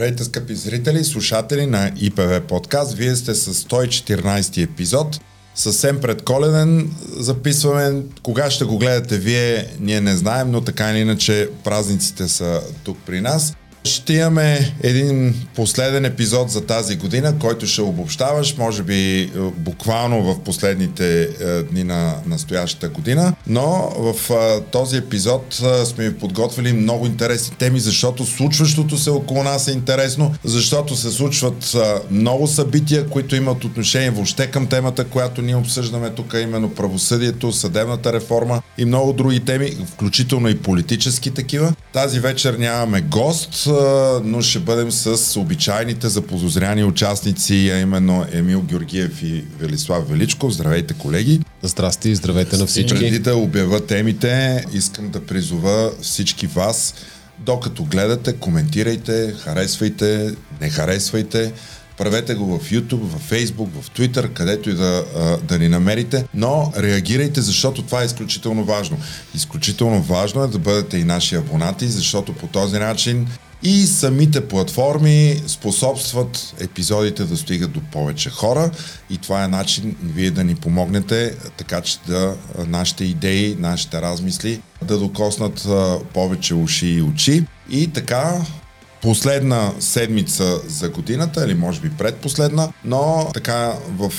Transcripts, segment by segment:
Здравейте, скъпи зрители слушатели на ИПВ подкаст. Вие сте с 114 епизод. Съвсем предколеден записваме. Кога ще го гледате вие, ние не знаем, но така или иначе празниците са тук при нас. Ще имаме един последен епизод за тази година, който ще обобщаваш, може би е, буквално в последните е, дни на настоящата година. Но в е, този епизод сме ви подготвили много интересни теми, защото случващото се около нас е интересно, защото се случват много събития, които имат отношение въобще към темата, която ние обсъждаме тук, именно правосъдието, съдебната реформа и много други теми, включително и политически такива. Тази вечер нямаме гост, но ще бъдем с обичайните заподозряни участници, а именно Емил Георгиев и Велислав Величков. Здравейте, колеги! Здрасти, здравейте на всички! Преди да обява темите, искам да призова всички вас, докато гледате, коментирайте, харесвайте, не харесвайте, правете го в YouTube, в Facebook, в Twitter, където и да, да ни намерите, но реагирайте, защото това е изключително важно. Изключително важно е да бъдете и наши абонати, защото по този начин и самите платформи способстват епизодите да стигат до повече хора и това е начин вие да ни помогнете, така че да нашите идеи, нашите размисли да докоснат повече уши и очи. И така, последна седмица за годината, или може би предпоследна, но така в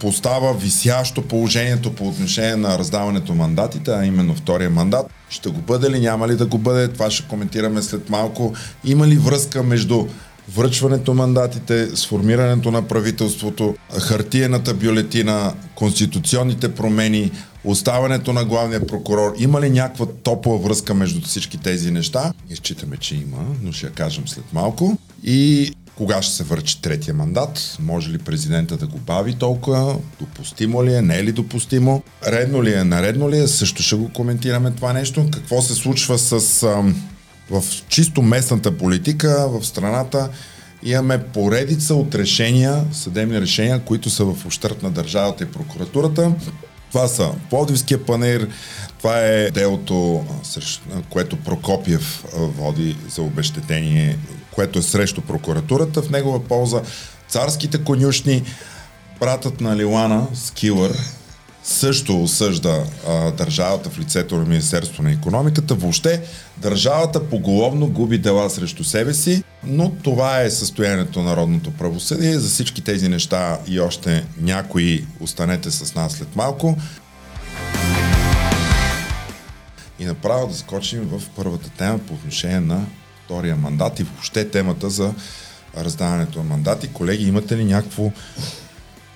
постава висящо положението по отношение на раздаването мандатите, а именно втория мандат. Ще го бъде ли, няма ли да го бъде, това ще коментираме след малко. Има ли връзка между връчването мандатите, сформирането на правителството, хартиената бюлетина, конституционните промени, оставането на главния прокурор. Има ли някаква топла връзка между всички тези неща? Изчитаме, че има, но ще я кажем след малко. И кога ще се върчи третия мандат? Може ли президента да го бави толкова? Допустимо ли е? Не е ли допустимо? Редно ли е? Наредно ли е? Също ще го коментираме това нещо. Какво се случва с ам, в чисто местната политика в страната? Имаме поредица от решения, съдебни решения, които са в ущърп на държавата и прокуратурата. Това са Плодивския панер, това е делото, което Прокопиев води за обещетение, което е срещу прокуратурата в негова полза. Царските конюшни, братът на Лилана, Скилър, също осъжда а, държавата в лицето на Министерство на економиката. Въобще държавата поголовно губи дела срещу себе си, но това е състоянието на народното правосъдие. За всички тези неща и още някои останете с нас след малко. И направо да скочим в първата тема по отношение на втория мандат и въобще темата за раздаването на мандати. Колеги, имате ли някакво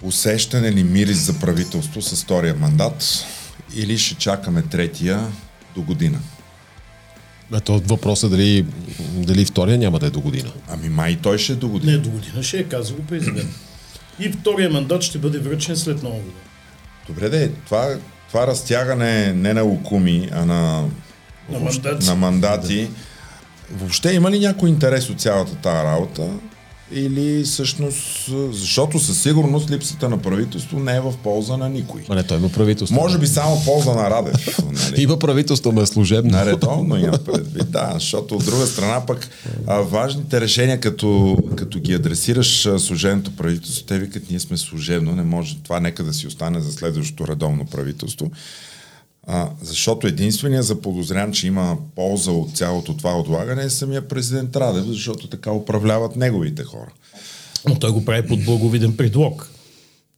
усещане или мирис за правителство с втория мандат или ще чакаме третия до година? Ето въпросът е дали, дали втория няма да е до година. Ами май той ще е до година. Не, до година ще е, каза го президент. И втория мандат ще бъде връчен след нова година. Добре, де, това, това разтягане не на лукуми, а на, на мандати. На мандати. Да. Въобще има ли някой интерес от цялата тази работа? или всъщност, защото със сигурност липсата на правителство не е в полза на никой. А не, той има правителство. Може би само полза на Радев. Нали? има правителство, ме служебно. На редовно има предвид, да, защото от друга страна пък а, важните решения, като, като ги адресираш служебното правителство, те викат, ние сме служебно, не може това нека да си остане за следващото редовно правителство. А, защото единственият заподозрян, че има полза от цялото това отлагане е самия президент Радев, защото така управляват неговите хора. Но той го прави под благовиден предлог.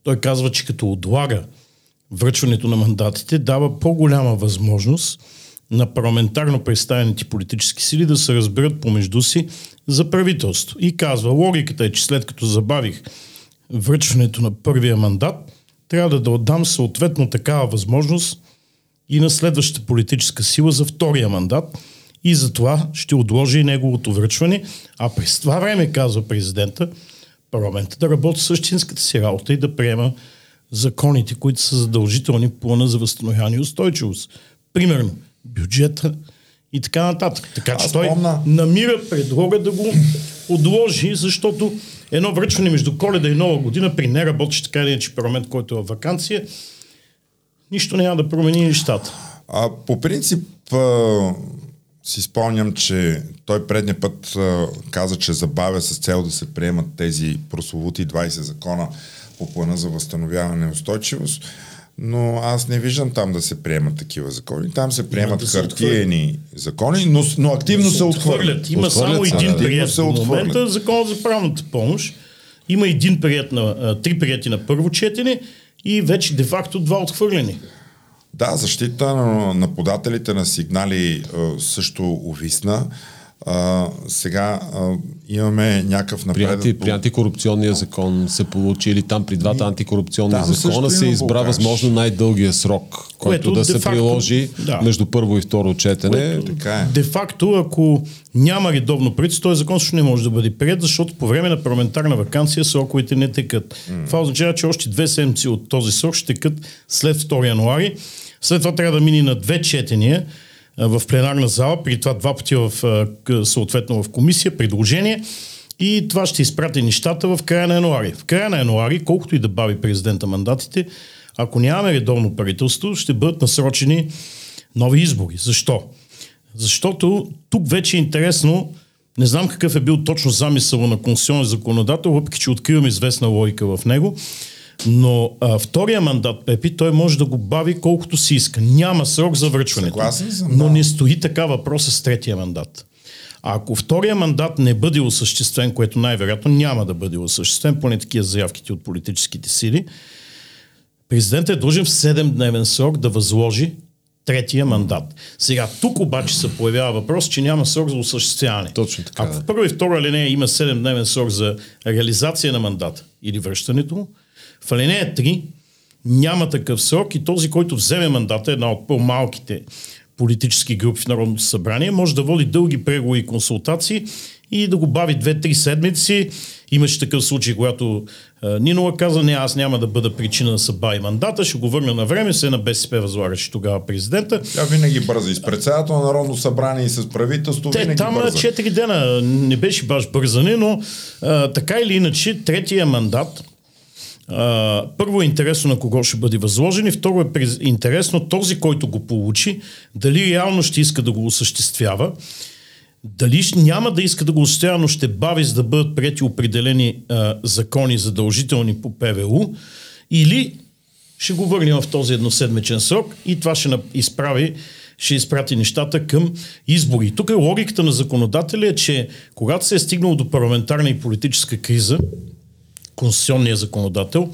Той казва, че като отлага връчването на мандатите, дава по-голяма възможност на парламентарно представените политически сили да се разберат помежду си за правителство. И казва, логиката е, че след като забавих връчването на първия мандат, трябва да отдам съответно такава възможност и на следващата политическа сила за втория мандат и за това ще отложи и неговото връчване, а през това време, казва президента, парламента да работи същинската си работа и да приема законите, които са задължителни по плана за възстановяване и устойчивост. Примерно, бюджета и така нататък. Така че той помна... намира предлога да го отложи, защото едно връчване между коледа и нова година при неработещ така или иначе парламент, който е в вакансия, нищо няма да промени нещата. А по принцип, а, си спомням, че той предния път а, каза, че забавя с цел да се приемат тези прословути 20 закона по плана за възстановяване и устойчивост, но аз не виждам там да се приемат такива закони. Там се приемат да се хартиени закони, но, но активно се, отхвърлят. Има Отхвърлят само се, един прият се в момента, закон за правната помощ. Има един прият на, три прияти на първо четене и вече де-факто два отхвърлени. Да, защита на, на подателите на сигнали също увисна. А, сега а, имаме някакъв При, напредък. анти, при антикорупционния закон се получи или там при двата антикорупционни там закона се избра блокаж. възможно най-дългия срок, който Което да се де-факто- приложи да. между първо и второ четене. Така е. Де-факто, ако няма редовно правителство, този закон също не може да бъде прият, защото по време на парламентарна вакансия сроковете не текат. Mm. Това означава, че още две седмици от този срок ще текат след 2 януари. След това трябва да мине на две четения в пленарна зала, при това два пъти в, съответно в комисия, предложение. И това ще изпрати нещата в края на януари. В края на януари, колкото и да бави президента мандатите, ако нямаме редовно правителство, ще бъдат насрочени нови избори. Защо? Защото тук вече е интересно, не знам какъв е бил точно замисъл на конституционен законодател, въпреки че откривам известна логика в него, но а, втория мандат, Пепи, той може да го бави колкото си иска. Няма срок за връчването. Съгласен но не стои така въпроса с третия мандат. А ако втория мандат не бъде осъществен, което най-вероятно няма да бъде осъществен, поне такива заявките от политическите сили, Президентът е длъжен в 7-дневен срок да възложи третия мандат. Сега, тук обаче се появява въпрос, че няма срок за осъществяване. Точно така, Ако в първа и втора алинея има 7-дневен срок за реализация на мандата или връщането му, в алинея 3 няма такъв срок и този, който вземе мандата, една от по-малките политически групи в Народното събрание, може да води дълги преговори и консултации и да го бави 2-3 седмици. Имаше такъв случай, когато а, Нинова каза, не, аз няма да бъда причина да се бави мандата, ще го върна на време, се на БСП възлагаше тогава президента. Тя винаги бърза. И с председател на Народно събрание и с правителство Те там бърза. 4 дена не беше баш бързане, но а, така или иначе, третия мандат, първо е интересно на кого ще бъде възложен и второ е интересно този, който го получи, дали реално ще иска да го осъществява, дали няма да иска да го осъществява, но ще бави за да бъдат прияти определени а, закони задължителни по ПВУ, или ще го върнем в този едноседмичен срок и това ще изправи ще изпрати нещата към избори. Тук е логиката на законодателя е, че когато се е стигнало до парламентарна и политическа криза, конституционния законодател,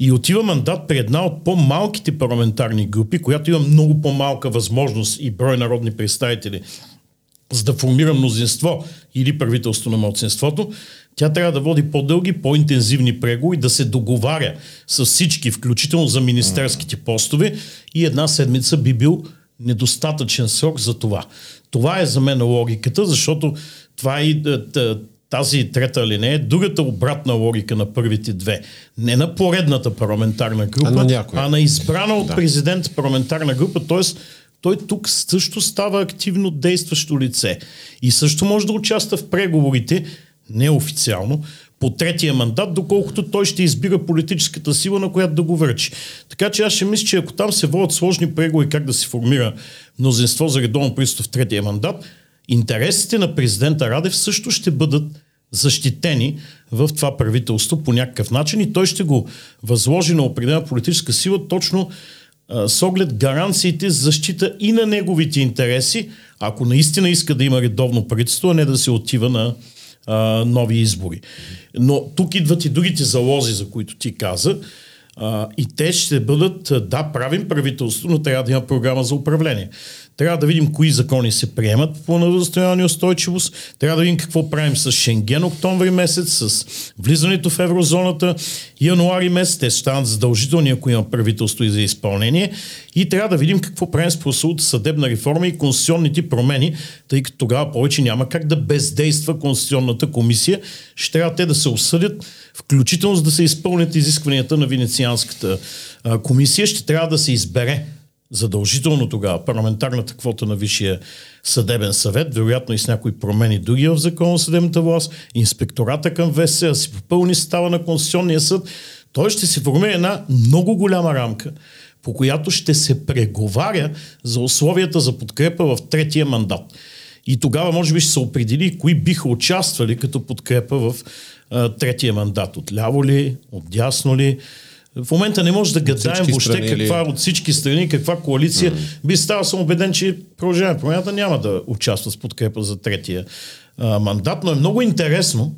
и отива мандат при една от по-малките парламентарни групи, която има много по-малка възможност и брой народни представители, за да формира мнозинство или правителство на младсинството, тя трябва да води по-дълги, по-интензивни преговори, да се договаря с всички, включително за министерските постове и една седмица би бил недостатъчен срок за това. Това е за мен логиката, защото това е и е, т- тази трета линия е другата обратна логика на първите две. Не на поредната парламентарна група, А на някоя. а на избрана от президент парламентарна група, т.е. той тук също става активно действащо лице и също може да участва в преговорите, неофициално, по третия мандат, доколкото той ще избира политическата сила, на която да го връчи. Така че аз ще мисля, че ако там се водят сложни преговори как да се формира мнозинство за редовно правителство в третия мандат, интересите на президента Радев също ще бъдат защитени в това правителство по някакъв начин и той ще го възложи на определена политическа сила точно а, с оглед гаранциите за защита и на неговите интереси, ако наистина иска да има редовно правителство, а не да се отива на а, нови избори. Но тук идват и другите залози, за които ти каза. А, и те ще бъдат, да, правим правителство, но трябва да има програма за управление. Трябва да видим кои закони се приемат по и устойчивост. Трябва да видим какво правим с Шенген октомври месец, с влизането в еврозоната януари месец. Те станат задължителни, ако има правителство и за изпълнение. И трябва да видим какво правим с прословута съдебна реформа и конституционните промени, тъй като тогава повече няма как да бездейства Конституционната комисия. Ще трябва те да се осъдят, включително за да се изпълнят изискванията на Венецианската комисия. Ще трябва да се избере задължително тогава парламентарната квота на Висшия съдебен съвет, вероятно и с някои промени други в закона за съдебната власт, инспектората към ВС, да си попълни става на Конституционния съд, той ще се формира една много голяма рамка, по която ще се преговаря за условията за подкрепа в третия мандат. И тогава може би ще се определи кои биха участвали като подкрепа в а, третия мандат. От ляво ли, от дясно ли. В момента не може да гадаем въобще страни каква от всички страни, каква коалиция. Би става съм убеден, че продължаваме промяната няма да участва с подкрепа за третия а, мандат, но е много интересно,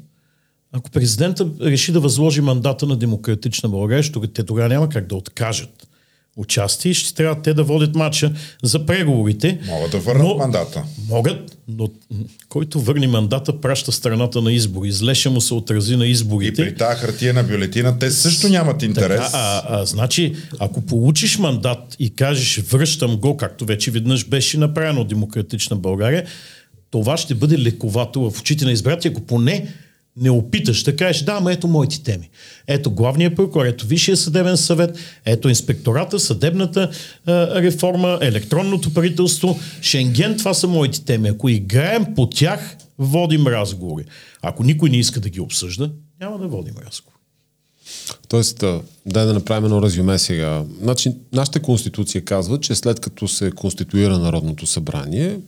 ако президента реши да възложи мандата на Демократична България, ще- те тогава няма как да откажат участие и ще трябва те да водят матча за преговорите. Могат да върнат Но- мандата. Могат, но който върне мандата, праща страната на избори. Зле ще му се отрази на И изборите. при тази хартиена бюлетина те също нямат интерес. Така, а, а, значи, ако получиш мандат и кажеш връщам го, както вече веднъж беше направено от Демократична България, това ще бъде лековато в очите на избиратели, ако поне не опиташ да кажеш, да, ама ето моите теми. Ето главния прокурор, ето Висшия съдебен съвет, ето инспектората, съдебната а, реформа, електронното правителство, Шенген, това са моите теми. Ако играем по тях, водим разговори. Ако никой не иска да ги обсъжда, няма да водим разговори. Тоест, дай да направим едно резюме сега. Значи, нашата конституция казва, че след като се конституира Народното събрание,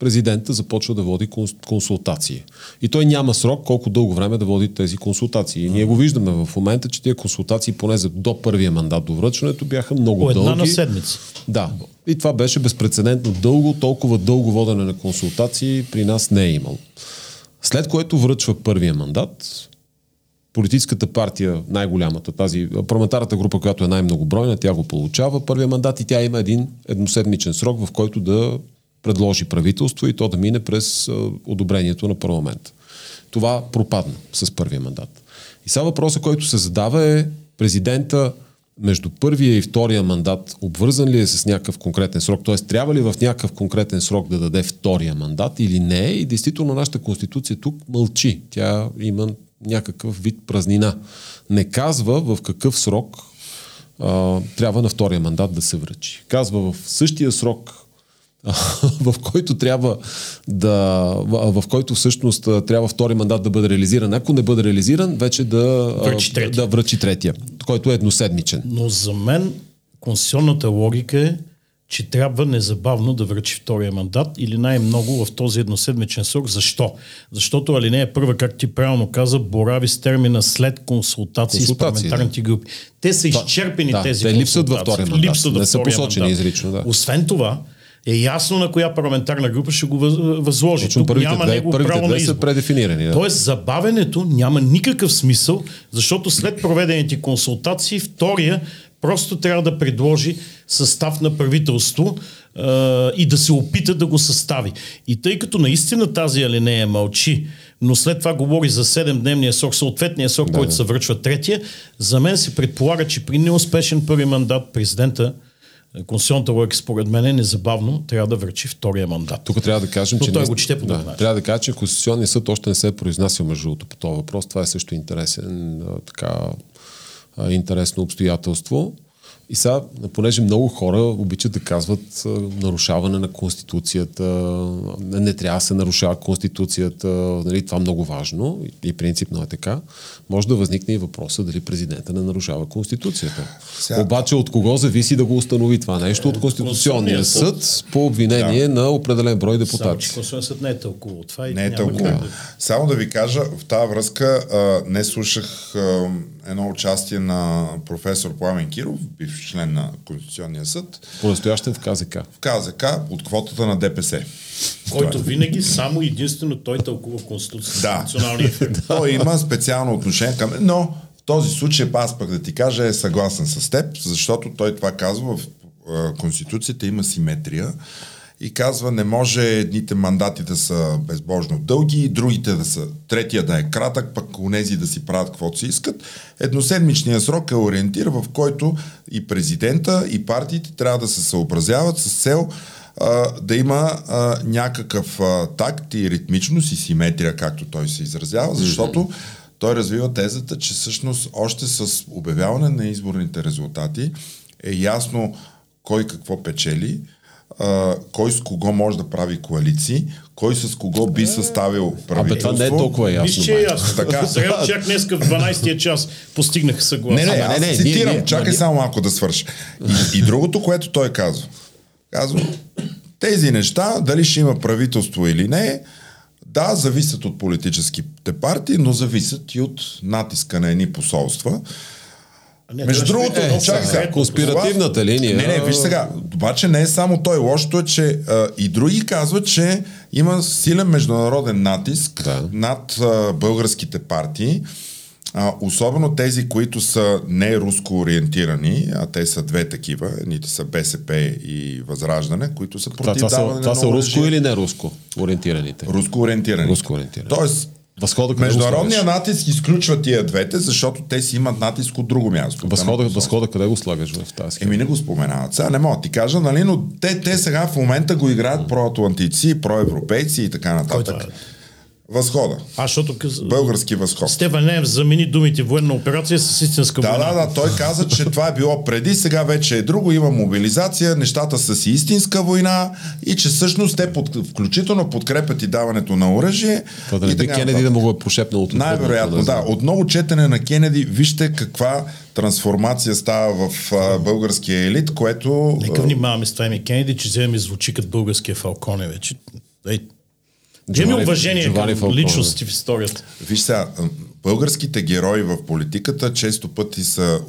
президента започва да води конс- консултации. И той няма срок колко дълго време да води тези консултации. И ние го виждаме в момента, че тези консултации, поне за до първия мандат до връчването, бяха много По една дълги. на седмица. Да. И това беше безпредседентно дълго, толкова дълго водене на консултации при нас не е имало. След което връчва първия мандат, политическата партия, най-голямата, тази парламентарната група, която е най-многобройна, тя го получава първия мандат и тя има един едноседмичен срок, в който да предложи правителство и то да мине през одобрението на парламент. Това пропадна с първия мандат. И сега въпросът, който се задава е президента между първия и втория мандат обвързан ли е с някакъв конкретен срок, т.е. трябва ли в някакъв конкретен срок да даде втория мандат или не и действително нашата конституция тук мълчи. Тя има някакъв вид празнина. Не казва в какъв срок а, трябва на втория мандат да се връчи. Казва в същия срок в който трябва да, в в който всъщност трябва втори мандат да бъде реализиран. Ако не бъде реализиран, вече да Връчи третия. да връчи третия, който е едноседмичен. Но за мен конституционната логика е, че трябва незабавно да връчи втория мандат или най-много в този едноседмичен срок. Защо? Защото алинея първа, как ти правилно каза, борави с термина след консултации, с Консултации, парламентарните групи. Те са Да. изчерпени Да, тези те липсват във втория мандат. Липсват Не са посочени мандат. изрично, да. Освен това, е ясно на коя парламентарна група ще го въз- възложи. Точно Тук първите няма две, негово първите право на две са избор. предефинирани. Да. Тоест забавенето няма никакъв смисъл, защото след проведените консултации, втория просто трябва да предложи състав на правителство е, и да се опита да го състави. И тъй като наистина тази алинея мълчи, но след това говори за 7-дневния срок, съответния срок, да, който се връчва третия, за мен се предполага, че при неуспешен първи мандат президента Конституционната логика според мен е незабавно трябва да връчи втория мандат. Тук трябва да кажем, Но че... той наистина- го чете по да, начин. Трябва да кажа, че Конституционният съд още не се е произнасял между другото по този въпрос. Това е също интересен, така, интересно обстоятелство. И сега, понеже много хора обичат да казват нарушаване на Конституцията, не, трябва да се нарушава Конституцията, нали, това е много важно и, принципно е така, може да възникне и въпроса дали президента не нарушава Конституцията. Сега- Обаче от кого зависи да го установи това нещо? От Конституционния съд по обвинение на определен брой Само, депутати. че Конституционният съд не е тълкувал това и Не е няма толкова. как да- Само да ви кажа, в тази връзка а, не слушах а, едно участие на професор Пламен Киров, бивш член на Конституционния съд, По-настоящен в КЗК. в КЗК от квотата на ДПС. Който винаги само единствено той тълкува Конституцията. Да. Националния. Той има специално отношение към... Но в този случай, аз пък да ти кажа, е съгласен с теб, защото той това казва в а, Конституцията има симетрия и казва не може едните мандати да са безбожно дълги, другите да са, третия да е кратък, пък онези да си правят каквото си искат. Едноседмичният срок е ориентир, в който и президента, и партиите трябва да се съобразяват с цел а, да има а, някакъв а, такт и ритмичност и симетрия, както той се изразява, защото той развива тезата, че всъщност още с обявяване на изборните резултати е ясно кой какво печели, а, кой с кого може да прави коалиции, кой с кого би съставил правителство. Абе, това не е толкова ясно. Че е ясно. Така. Сега чак днеска в 12-я час постигнаха Не, съгласие. не, Ама аз не, не, цитирам, ние- ние- чакай ама само малко да свърша. И, и другото, което той казва. Казва, Тези неща, дали ще има правителство или не, да, зависят от политическите партии, но зависят и от натиска на едни посолства. Не, Между това другото, е, чакай сега. конспиративната линия- Не, не, виж сега. Обаче не е само той. Лошото е, че а, и други казват, че има силен международен натиск Да. над а, българските партии. А, особено тези, които са не руско ориентирани, а те са две такива, едните са БСП и Възраждане, които са Това, против това, са, даване това са руско или не руско ориентираните? Руско ориентирани. Руско ориентирани. Тоест, Възхода къде слагаш? натиск изключва тия двете, защото те си имат натиск от друго място. Възхода, възхода къде го слагаш в тази схема? Еми не го споменават. Сега не мога да ти кажа, нали, но те, те сега в момента го играят проатлантици, проевропейци и така нататък. Кой това Възхода. А, защото. Български възход. Стефан Нев замени думите военна операция с истинска Да, война. да, да, той каза, че това е било преди, сега вече е друго, има мобилизация, нещата са си истинска война и че всъщност те под, включително подкрепят и даването на оръжие. Това да не би Кенеди да му го е пошепнал от Най-вероятно, да. знам. От много четене на Кенеди, вижте каква трансформация става в а, българския елит, което... Нека внимаваме с това име Кенеди, че вземе звучи като българския Фалконе вече. Ей, Имаме Джовани- уважение Джовани към Фалконе. личности в историята. Виж сега, българските герои в политиката често пъти са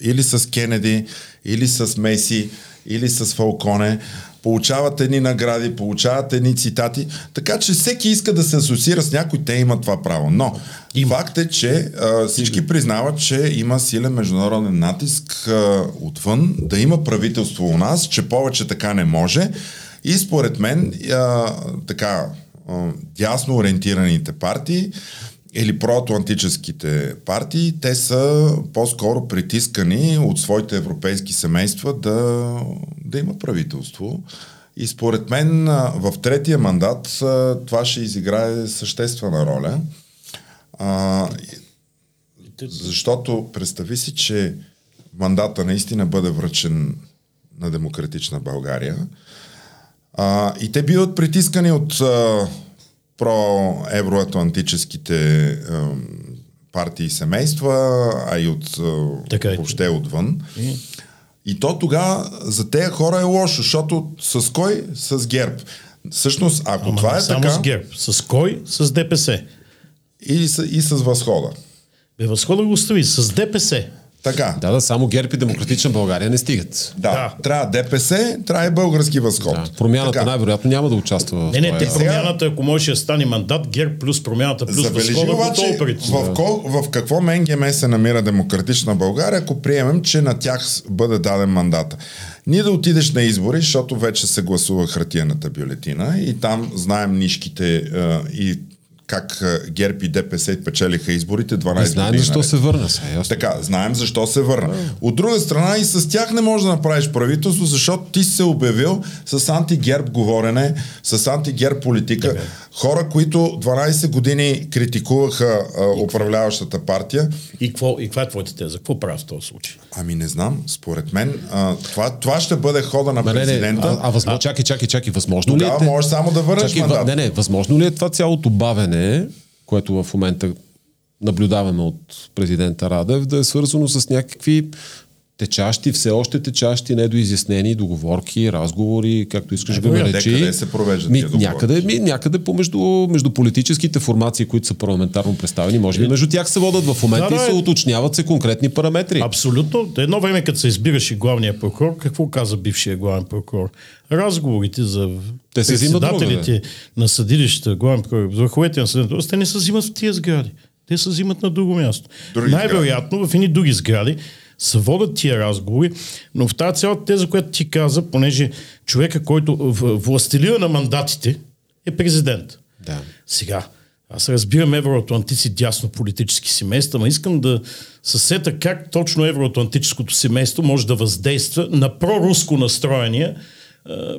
или с Кенеди, или с Меси, или с Фалконе, получават едни награди, получават едни цитати, така че всеки иска да се асоциира с някой, те имат това право. Но Има. факт е, че а, всички признават, че има силен международен натиск а, отвън, да има правителство у нас, че повече така не може. И според мен, а, така, дясно ориентираните партии или проатлантическите партии, те са по-скоро притискани от своите европейски семейства да, да има правителство. И според мен в третия мандат това ще изиграе съществена роля. А, защото представи си, че мандата наистина бъде връчен на демократична България. А, и те биват притискани от а, проевроатлантическите а, партии и семейства, а и от а, Така е. въобще отвън. И? И то тогава за тези хора е лошо, защото с кой? С ГЕРБ. Всъщност, ако Ама това не е само така, с ГЕРБ. С кой? С ДПС. и, с, и с възхода. Бе, възхода го остави. С ДПС. Така. Да, да, само ГЕРБ и Демократична България не стигат. Да, Да. трябва ДПС, трябва и български възход. Да, промяната Така. най-вероятно няма да участва в Не, не, те сега- промяната, ако можеше да стане мандат, ГЕРБ плюс промяната плюс Забележи възхода, обаче в, ко, в какво МНГМ се намира демократична България, ако приемем, че на тях бъде даден мандата. Ние да отидеш на избори, защото вече се гласува хартияната бюлетина и там знаем нишките и как а, ГЕРБ и ДПС печелиха изборите 12 Не знаем години защо наред. се върна сега. ясно. Така, знаем защо се върна. От друга страна и с тях не можеш да направиш правителство, защото ти си се обявил с антигерб говорене, с антигерб политика. Хора, които 12 години критикуваха а, управляващата партия. И, какво, и каква е твоята теза? Какво правя в този случай? Ами не знам, според мен а, това, това ще бъде хода на Ма, не, не, президента. а, а възможно, чакай, чакай, чакай, възможно ли е? Можеш само да върнеш Чакай, мандат. не, не, възможно ли е това цялото бавене, което в момента наблюдаваме от президента Радев, да е свързано с някакви течащи, все още течащи, недоизяснени договорки, разговори, както искаш да го наречи. къде се провеждат ми, някъде, ми, някъде помежду между политическите формации, които са парламентарно представени, може би между тях се водят в момента Да, и се е. уточняват се конкретни параметри. Абсолютно. Едно време, като се избираше главния прокурор, какво каза бившия главен прокурор? Разговорите за Те се взимат председателите на съдилища, главен прокурор, за върховете на съдилища, те не се взимат в тия сгради. Те се взимат на друго място. Други Най-вероятно в едни други сгради се водят тия разговори, но в тази цялата теза, която ти каза, понеже човека, който властелива на мандатите, е президент. Да. Сега, аз разбирам евроатлантици дясно политически семейства, но искам да се сета как точно евроатлантическото семейство може да въздейства на проруско настроения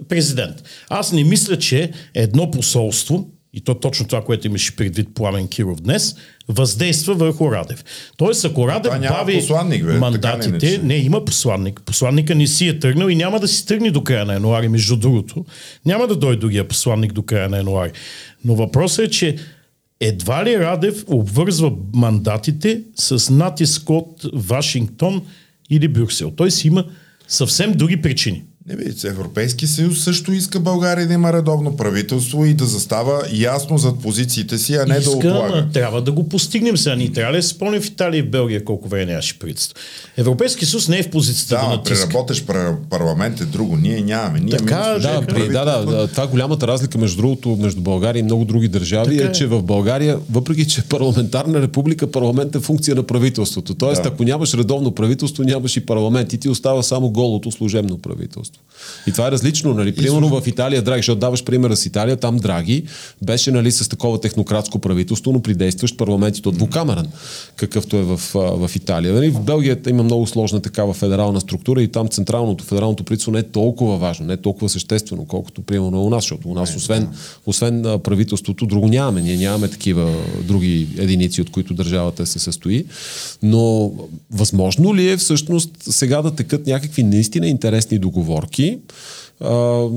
президент. Аз не мисля, че едно посолство, и то точно това, което имаше предвид Пламен Киров днес, въздейства върху Радев. Тоест, ако Радев няма бави посланник, бе, мандатите, ли иначе? не, има посланник. Посланника не си е тръгнал и няма да си тръгне до края на януари, между другото. Няма да дойде другия посланник до края на януари. Но въпросът е, че едва ли Радев обвързва мандатите с натиск от Вашингтон или Брюксел. Той си има съвсем други причини. Не бе, Европейски съюз също иска България да има редовно правителство и да застава ясно зад позициите си, а не Иска, да отлага. ама трябва да го постигнем сега. Ни трябва да спомним в Италия и в Белгия колко време нямаше правителство. Европейски съюз не е в позицията Да, да, натиска. преработеш пар- парламент е друго. Ние нямаме. Ние Така, Да, при, да, да, да, това е голямата разлика между другото, между България и много други държави Така е, е. че в България, въпреки че е парламентарна република, парламент е функция на правителството. Тоест, Да. ако нямаш редовно правителство, нямаш и парламент и ти остава само голото служебно правителство. И това е различно, нали? Примерно в Италия, Драги, защото даваш примера с Италия, там Драги беше нали, с такова технократско правителство, но при действащ парламент и то двукамерен, какъвто е в, в Италия. Нали? В Белгия има много сложна такава федерална структура и там централното, федералното правителство не е толкова важно, не е толкова съществено, колкото примерно у нас, защото у нас, освен, освен а, правителството, друго нямаме. Ние нямаме такива други единици, от които държавата се състои. Но възможно ли е всъщност сега да текат някакви наистина интересни договорки, а,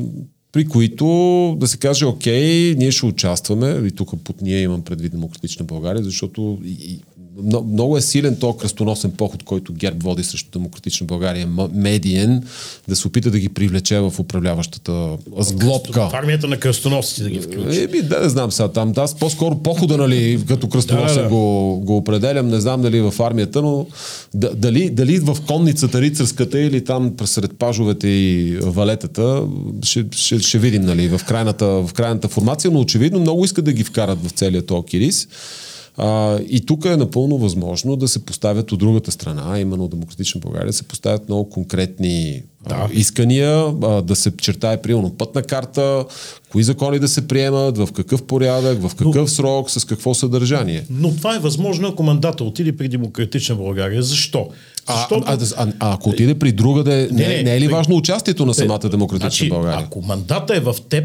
при които да се каже, окей, ние ще участваме, и тук под ние имам предвид Демократична България, защото и, и, много е силен този кръстоносен поход, който ГЕРБ води срещу Демократична България, медиен, да се опита да ги привлече в управляващата сглобка. В армията на кръстоносците да ги включи. Еми, да, не знам сега там. Аз по-скоро похода, нали, като кръстоносен Да, да, го, го определям. Не знам дали в армията, но да, дали, дали в конницата рицарската или там сред пажовете и валетата, ще, ще, ще видим, нали, в крайната, в крайната формация, но очевидно много искат да ги вкарат в целия този кирис. А, и тук е напълно възможно да се поставят от другата страна, именно Демократична България, да се поставят много конкретни да. искания, а, да се чертае примерно пътна карта, кои закони да се приемат, в какъв порядък, в какъв Но... срок, с какво съдържание. Но това е възможно, ако мандата отиде при Демократична България. Защо? Защото... а, а, а, а ако отиде при друга, Не, не, не, не е ли при- важно участието на самата Демократична значи, България? Ако мандата е в теб,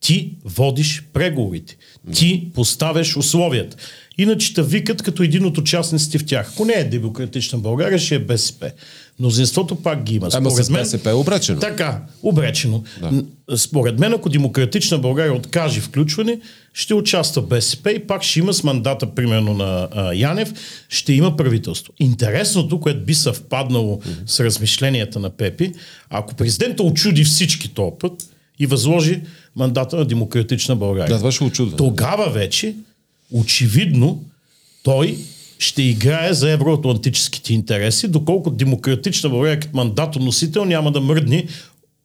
ти водиш преговорите. Ти поставяш условията. Иначе те викат като един от участниците в тях. Ако не е Демократична България, ще е БСП. Мнозинството пак ги има. Ама с БСП е обречено. Така, обречено. Да. Според мен, ако Демократична България откаже включване, ще участва БСП и пак ще има с мандата, примерно на а, Янев, ще има правителство. Интересното, което би съвпаднало mm-hmm. с размишленията на Пепи, ако президента очуди всички този път и възложи мандата на Демократична България. Да, това ще очудва. Тогава вече, очевидно, той ще играе за евроатлантическите интереси, доколко демократична България като мандатоносител няма да мръдни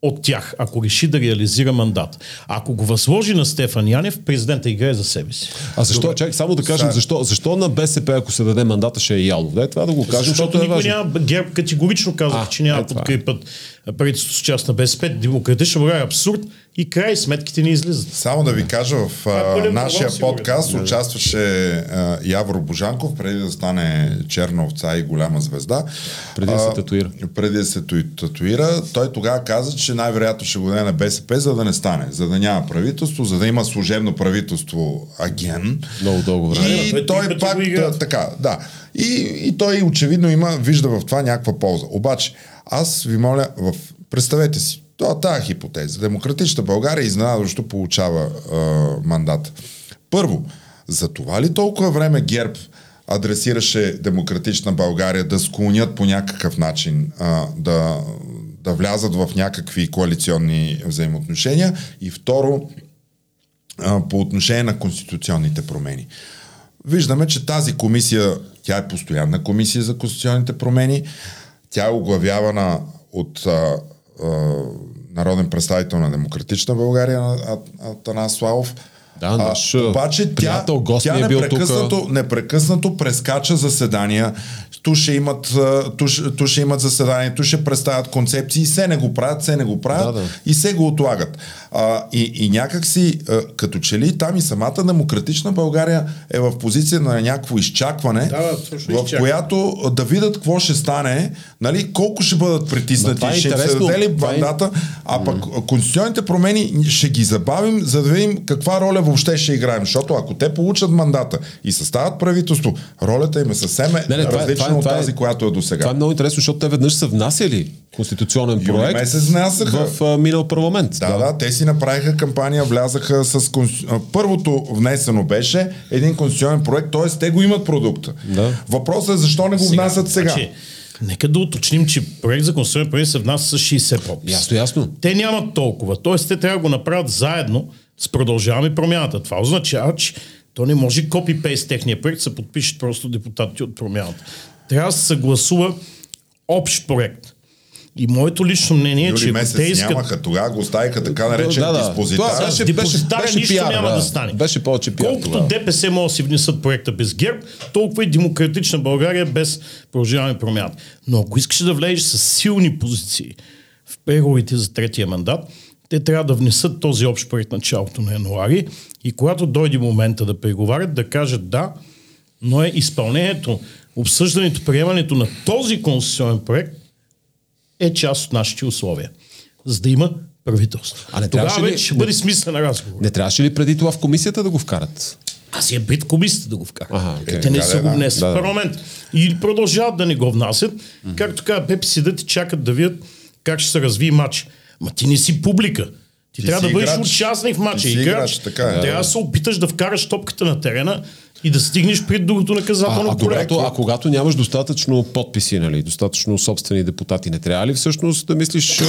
от тях, ако реши да реализира мандат. Ако го възложи на Стефан Янев, президента играе за себе си. А защо, чакай, само да кажем, защо, защо на БСП, ако се даде мандата, ще е ялов? Дай това да го кажем, Защото защото е никой важно. няма, ГЕРБ категорично казах, А, че няма е, да подкрепят правителство с част на БСП. Демократична България е абсурд и край сметките не излизат. Само да ви кажа, в е а, нашия подкаст участваше а, Явор Божанков, преди да стане черна овца и голяма звезда. Преди да се А, татуира. Преди да се ту- татуира. Той тогава каза, че най-вероятно ще го даде на БСП, за да не стане. За да няма правителство, за да има служебно правителство аген. Много дълго време. И Той три той пъти пак да, така, да. И, и той очевидно има, вижда в това някаква полза. Обаче, аз ви моля, в, представете си, това тази хипотеза. Демократична България изненадващо получава а, мандат. Първо, за това ли толкова време ГЕРБ адресираше Демократична България да склонят по някакъв начин а, да, да влязат в някакви коалиционни взаимоотношения? И второ, а, по отношение на конституционните промени. Виждаме, че тази комисия, тя е постоянна комисия за конституционните промени, тя е оглавявана от а, а, народен представител на Демократична България, а- Атанас Славов. Да, наш, а, обаче тя, приятел, гост тя е бил непрекъснато, непрекъснато прескача заседания, ту ще имат, ту, ще- ту ще имат заседания, ту ще представят концепции, и се не го правят, се не го правят Да, да. и се го отлагат. А, и, и някак си, а, като че ли там и самата демократична България е в позиция на някакво изчакване, Да, да, точно в изчакване. която да видят какво ще стане, нали, колко ще бъдат притиснати, е ще се даде ли е- мандата, а пък конституционните промени ще ги забавим, за да видим каква роля въобще ще играем? Защото ако те получат мандата и съставят правителство, ролята им е съвсем Не, не, това е- различна това е- от това е- тази, която е до сега. Това е много интересно, защото те веднъж са внасяли конституционен Юли проект месец внасяха. в а, минал парламент. Да, да, те си направиха кампания, влязаха с... конс- а, Първото внесено беше един конституционен проект, т.е. те го имат продукта. Да. Въпросът е защо не го внасят сега. Значи, нека да уточним, че проект за конституционен проект се внася с 60 подписа. Ясно, ясно. Те нямат толкова. Тоест, те трябва да го направят заедно с продължаваме промяната. Това означава, че то не може копи-пейст техния проект, се подпишат просто депутатите от промяната. Трябва да се съгласува общ проект. И моето лично мнение е, че месец те искат... нямаха, тогава го оставиха така наречен Да, да. диспозитар. Това беше- Депозитаря беше нищо пиар, няма да. да, стане. Беше повече пиар Колкото тогава. ДПС могат да си внесат проекта без ГЕРБ, толкова и демократична България без продължаване промяната. Но ако искаш да влезеш с силни позиции в преговорите за третия мандат, те трябва да внесат този общ проект началото на януари и когато дойде момента да преговарят, да кажат да, но е изпълнението, обсъждането, приемането на този конституционен проект е част от нашите условия. За да има правителство. А не Тогава вече ще не- бъде смисъл на разговор. Не трябваше ли преди това в комисията да го вкарат? Аз я пред комисията да го вкара. Аха, окей. Те не Да, са го внесли Да, в да. парламент. И продължават да не го внасят. Както каза Пепи, седят и чакат да видят как ще се разви матч. Ма ти не си публика. Ти, Ти трябва да бъдеш играч. участник в матча. Си играч, така е. Трябва да се опиташ да вкараш топката на терена и да стигнеш пред другото А, наказателно а, поле. когато, а когато нямаш достатъчно подписи, нали, достатъчно собствени депутати, не трябва ли всъщност да мислиш а,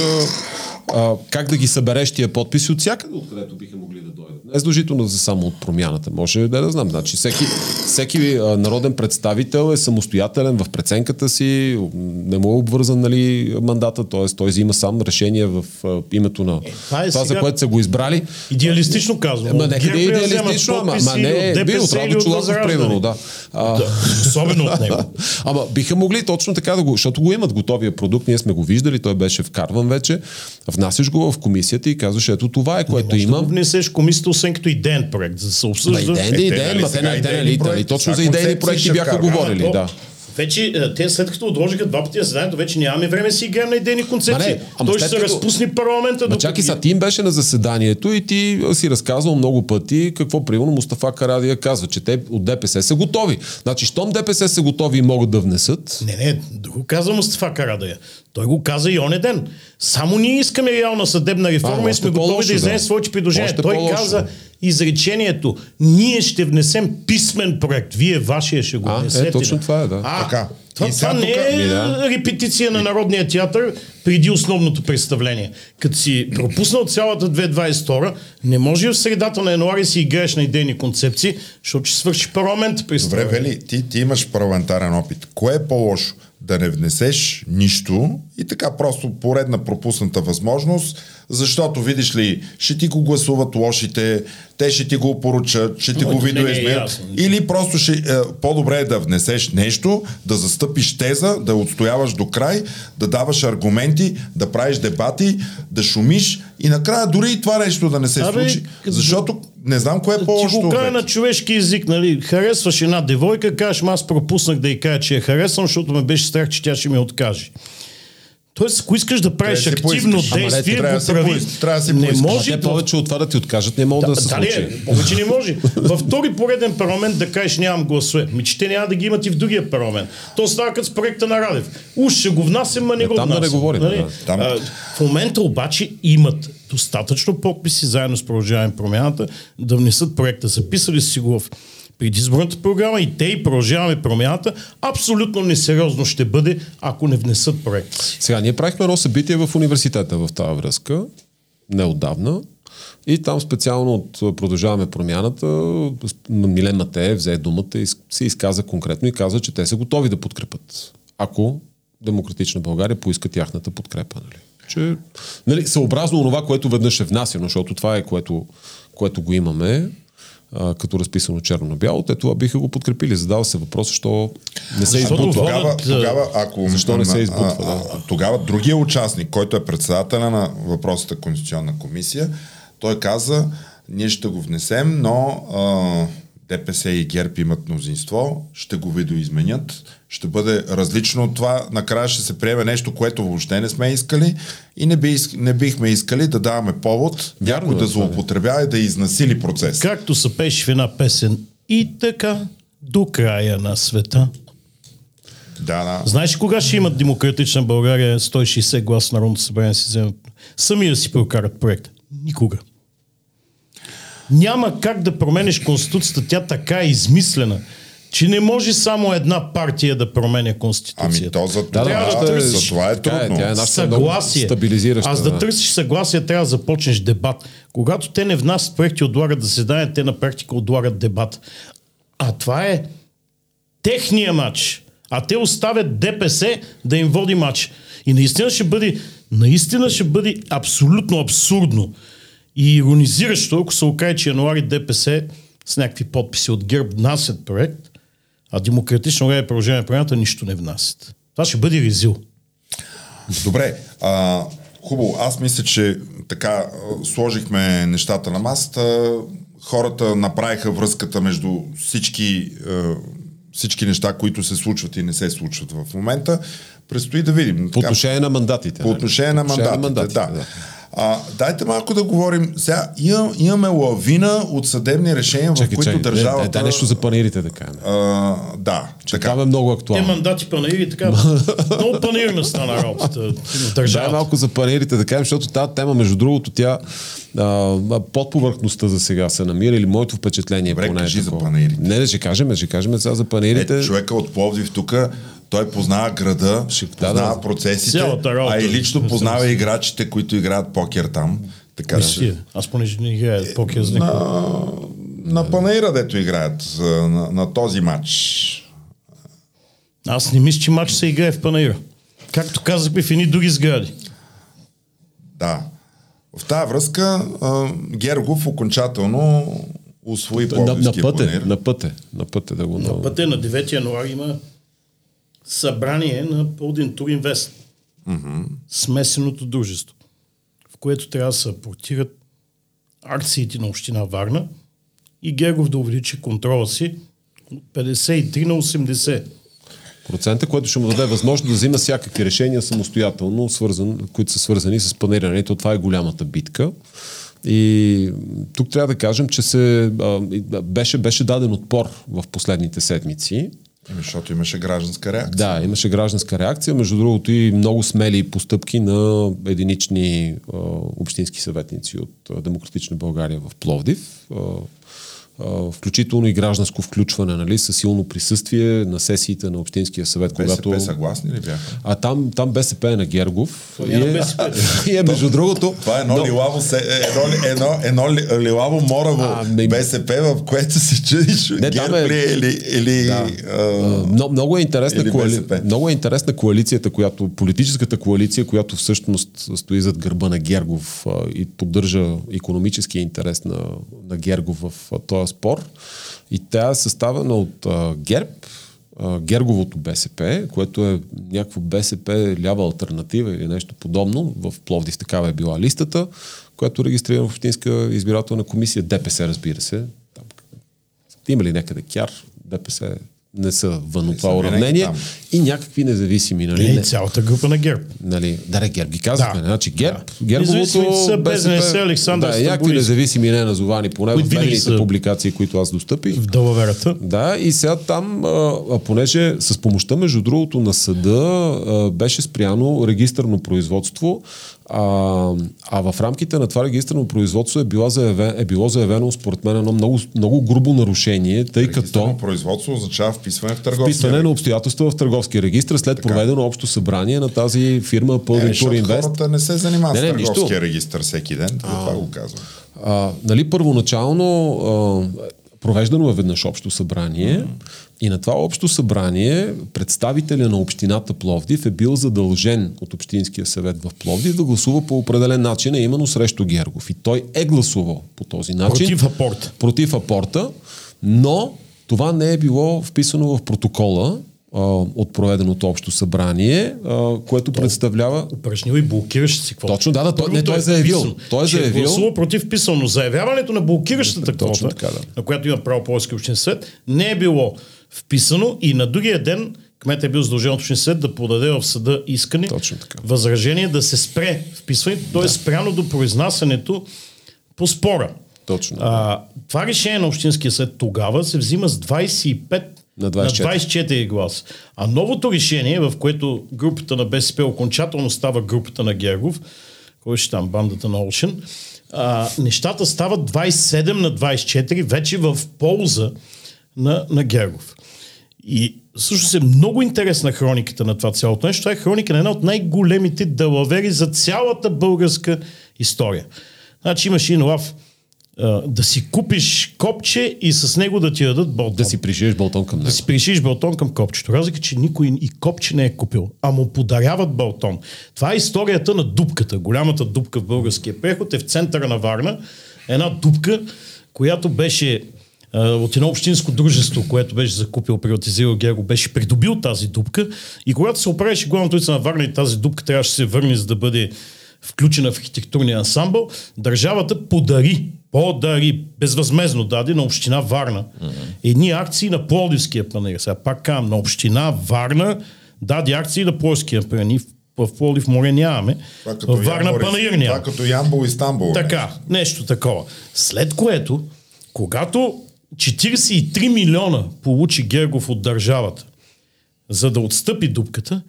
а, как да ги събереш тия подписи от всякъде, откъдето биха могли да дойдат? Не е задължително за само от промяната. Може да, да знам. Значи, всеки, всеки а, народен представител е самостоятелен в преценката си, не му е обвързан нали, мандата, т.е. той взима сам решение в а, името на Е, това е това, за сега- което са го избрали. Идеалистично казвам. Ма е да вземат идеалистично, ама, ама не, от би от Възраждане. примерно, да. А, Да, Особено от него. Ама биха могли точно така да го, защото го имат готовия продукт, ние сме го виждали, той беше вкарван вече, внасяш го в комисията и казваш, ето това е, което Може да го имам. внесеш комисията, освен като идеен проект, за да се обсъжда. идеен Е, да те, идеен, нали ма те, сега не- те, идейни нали, проекти, нали, точно сега за идейни концепции проекти ще бяха вкарваме. говорили, То- да. Вече е, те след като отложиха два пъти заседанието, вече нямаме време си играем на идейни концепции. Не, ама Той ще след се като- разпусне парламента. Ма чакай са, ти им беше на заседанието и ти си разказвал много пъти какво примерно Мустафа Карадия казва, че те от ДПС са готови. Значи, щом ДПС са готови и могат да внесат, Не, не, го каза Мустафа Карадая. Той го каза и оне ден. Само ние искаме реална съдебна реформа А, и сме готови да изнесем да. своите предложения. Още Той по-лошо. каза изречението, ние ще внесем писмен проект, вие вашия ще го А, е, внесете. точно това е, да. А, Така. Това, това не е да. репетиция на Народния театър преди основното представление. Като си пропуснал цялата 2022, не може в средата на януари си играеш на идейни концепции, защото ще свърши парламент Добре, представление. Вели, ти, ти имаш парламентарен опит. Кое е по-лошо? Да не внесеш нищо. И така просто поредна пропусната възможност, защото видиш ли, ще ти го гласуват лошите, те ще ти го поручат, ще ти Но го е видоизмерят. ясно. Или просто ще, е, по-добре е да внесеш нещо, да застъпиш теза, да отстояваш до край, да даваш аргументи, да правиш дебати, да шумиш и накрая дори и това нещо да не се Абе, случи. Защото не знам кое е Ти по-лошо. го кажа вече. на човешки език, нали? Харесваш една девойка, кажеш, «Ма аз пропуснах да й кажа, че я харесвам, защото ме беше страх, че тя ще ми откаже. Тоест, ако искаш да правиш Трябва да активно поискаш. Ама не, действие, трябва да го прави. поискаш, трябва да си не може те да повече от това да ти откажат, не могат да, се дали, случи. повече не може. Във втори пореден парламент да кажеш нямам гласове. Ми, че те няма да ги имат и в другия парламент. То става като с проекта на Радев. Уж ще го внасям, ма не Е, го там да не говорим, Нали? да. Там- А, в момента обаче имат достатъчно подписи заедно с продължаване промяната да внесат проекта. Записали си го в предизборната програма и те и продължаваме промяната. Абсолютно несериозно ще бъде, ако не внесат проекта си. Сега, ние правихме едно събитие в университета в тази връзка, неотдавна. И там специално от Продължаваме промяната, Милен Матеев взе думата и се изказа конкретно и каза, че те са готови да подкрепят, ако Демократична България поиска тяхната подкрепа. Нали? Че, нали, съобразно това, което веднъж е внасено, защото това е което, което го имаме, а, като разписано черно на бяло, те това биха го подкрепили. Задава се въпрос, защо не се избутва. Тогава, а, тогава, ако, защо не се а, избутва, а, да. а, Тогава другия участник, който е председателя на въпросата Конституционна комисия, той каза, ние ще го внесем, но а, ДПС и ГЕРБ имат мнозинство, ще го видоизменят, ще бъде различно от това, накрая ще се приеме нещо, което въобще не сме искали и не, би, не бихме искали да даваме повод Вярно някой е да злоупотребява и да изнасили процес. Както се пеше в една песен. И така, до края на света. Да, да. Знаеш кога ще имат демократична България 160 глас в Народното събрание си вземат? Сами да си прокарат проекта. Никога. Няма как да промениш Конституцията. Тя така е измислена, че не може само една партия да променя Ами Конституцията. то за Да, да, това, Трябва да за търсиш. това е е, трудно. тя е много съгласие. стабилизираща. Аз да търсиш съгласие, трябва да започнеш дебат. Когато те не внасят проекти, отлагат заседания, те на практика отлагат дебат. А това е техния матч. А те оставят ДПС да им води матч. И наистина ще бъде, наистина ще бъде абсолютно абсурдно и иронизиращо, ако се окаже, че януари ДПС с някакви подписи от ГЕРБ внасят проект, а демократично време продължение на промяната нищо не внасят. Това ще бъде резил. Добре, а, хубаво. Аз мисля, че така сложихме нещата на масата. Хората направиха връзката между всички, всички неща, които се случват и не се случват в момента. Предстои да видим. По отношение на мандатите. По нали? отношение на мандатите, мандатите, да. А, дайте малко да говорим. Сега имам, имаме лавина от съдебни решения, в Чакай, които чакай, държавата... да, да, нещо за панерите да кажем. А, да, така. Това е много актуално. мандати панаири и така. много панирна стана работата. в Дай Държавата. малко за панерите да кажем, защото тази тема, между другото, тя а, под повърхността за сега се намира или моето впечатление Добре, поне е кажи за такова. панаирите. Не, да ще кажем, ще кажем сега за панерите. Е, човека от Пловдив тук, той познава града, да, познава да. процесите, работа. а и лично познава играчите, които играят покер там. Така ти, Аз понеже не играя покер с никого. на панаира, дето играят на, на този матч. Аз не мисля, че матч се играе в панаира. Както казахме в едни други сгради. Да. В тази връзка а, Гергов окончателно усвои на, на Пловдивския път панер. е, на път е, на път е да го... На пътя на 9 януари има събрание на Полдин Туринвест. Смесеното дружество, в което трябва да се апортират акциите на Община Варна и Гергов да увеличи контрола си от 53 на 80. процента, което ще му даде възможност да взима всякакви решения самостоятелно, свързан, които са свързани с планирането. Това е голямата битка. И тук трябва да кажем, че се, а, беше, беше даден отпор в последните седмици. Ами, Защото имаше гражданска реакция. Да, имаше гражданска реакция, между другото и много смели постъпки на единични а, общински съветници от а, Демократична България в Пловдив. А, включително и гражданско включване, нали, със силно присъствие на сесиите на Общинския съвет, БСП когато... съгласни ли бяха? А там, там БСП е на Гергов. е на БСП. и е, между другото... Това е едно, но- лилаво, се, едно, едно, едно ли- лилаво мораво А, не- БСП, в което се чудиш Не, ГЕРБ е- ли е или, или Да. а, Много, много, е интересна Или коали... Много е интересна коалицията, която, политическата коалиция, която всъщност стои зад гърба на Гергов а, и поддържа економическия интерес на, на Гергов в спор. И тя е съставена от а, ГЕРБ, а, Герговото БСП, което е някакво БСП лява альтернатива или нещо подобно. В Пловдив такава е била листата, която регистрирана в Общинска избирателна комисия. ДПС, разбира се. Там има ли някъде кяр? ДПС не са вън от това уравнение. И някакви независими, нали? Е, Не, цялата група на ГЕРБ. нали, да, не, ГЕРБ ги казахме. Да. Значи ГЕРБ, Да. Гербовото са БЗНС, Александър да, и някакви независими не назовани, поне в медийните са- публикации, които аз достъпих. В далаверата. Да, и сега там, а, понеже с помощта, между другото, на съда а, беше спряно регистърно производство, а, а в рамките на това регистърно производство е, била заявен, е било заявено, според мен, едно много, много грубо нарушение, тъй като производство означава вписване в търговския вписване на обстоятелства в търговския регистр след проведено общо събрание на тази фирма Е, Public защото Tour Invest. хората не се занимават Не, с търговския нищо. регистр всеки ден, това го казвам. А, нали, първоначално а, провеждано е веднъж общо събрание и на това общо събрание представителя на общината Пловдив е бил задължен от Общинския съвет в Пловдив да гласува по определен начин, а именно срещу Гергов. И той е гласувал по този начин. Против апорта. Против апорта, но това не е било вписано в протокола а, от проведеното общо събрание, а, което представлява... Упражнил и блокиращ си квота. Точно, да, да, той, не, Първото той е заявил. вписано, Той е че заявил. гласува против писано. Заявяването на блокиращата квота, така, да. на която има право Полски общин съвет, не е било вписано и на другия ден кмет е бил задължен от общин съвет да подаде в съда искане, Точно така. възражение да се спре вписването, т.е. спряно до произнасянето по спора. Точно. А, това решение на Общинския съд тогава се взима с 25 На 24. на 24 гласа. А новото решение, в което групата на БСП окончателно става групата на Гергов, кой ще там, бандата на Олшен, а, нещата стават 27 на 24, вече в полза на, на Гергов. И всъщност е много интересна хрониката на това цялото нещо. Това е хроника на една от най-големите далавери за цялата българска история. Значи имаш един лав да си купиш копче и с него да ти дадат болтон. Да си пришиеш болтон към Да него. си пришиш балтон към копчето. Разлика, че никой и копче не е купил, а му подаряват балтон. Това е историята на дупката. Голямата дупка в българския преход е в центъра на Варна. Една дупка, която беше от едно общинско дружество, което беше закупил, приватизирал Герго, беше придобил тази дупка и когато се оправеше главната улица на Варна и тази дупка трябваше да се върне, за да бъде включена в архитектурния ансамбъл, държавата подари, подари, безвъзмезно даде на община Варна едни акции на Пловдивския панер. Сега пак казвам, на община Варна даде акции на Пловдивския панер. Ние в, в Пловдив море нямаме. В Варна Ямбол панаир няма. Това като Ямбол и Стамбул. Така, нещо такова. След което, когато 43 милиона получи Гергов от държавата, за да отстъпи дупката,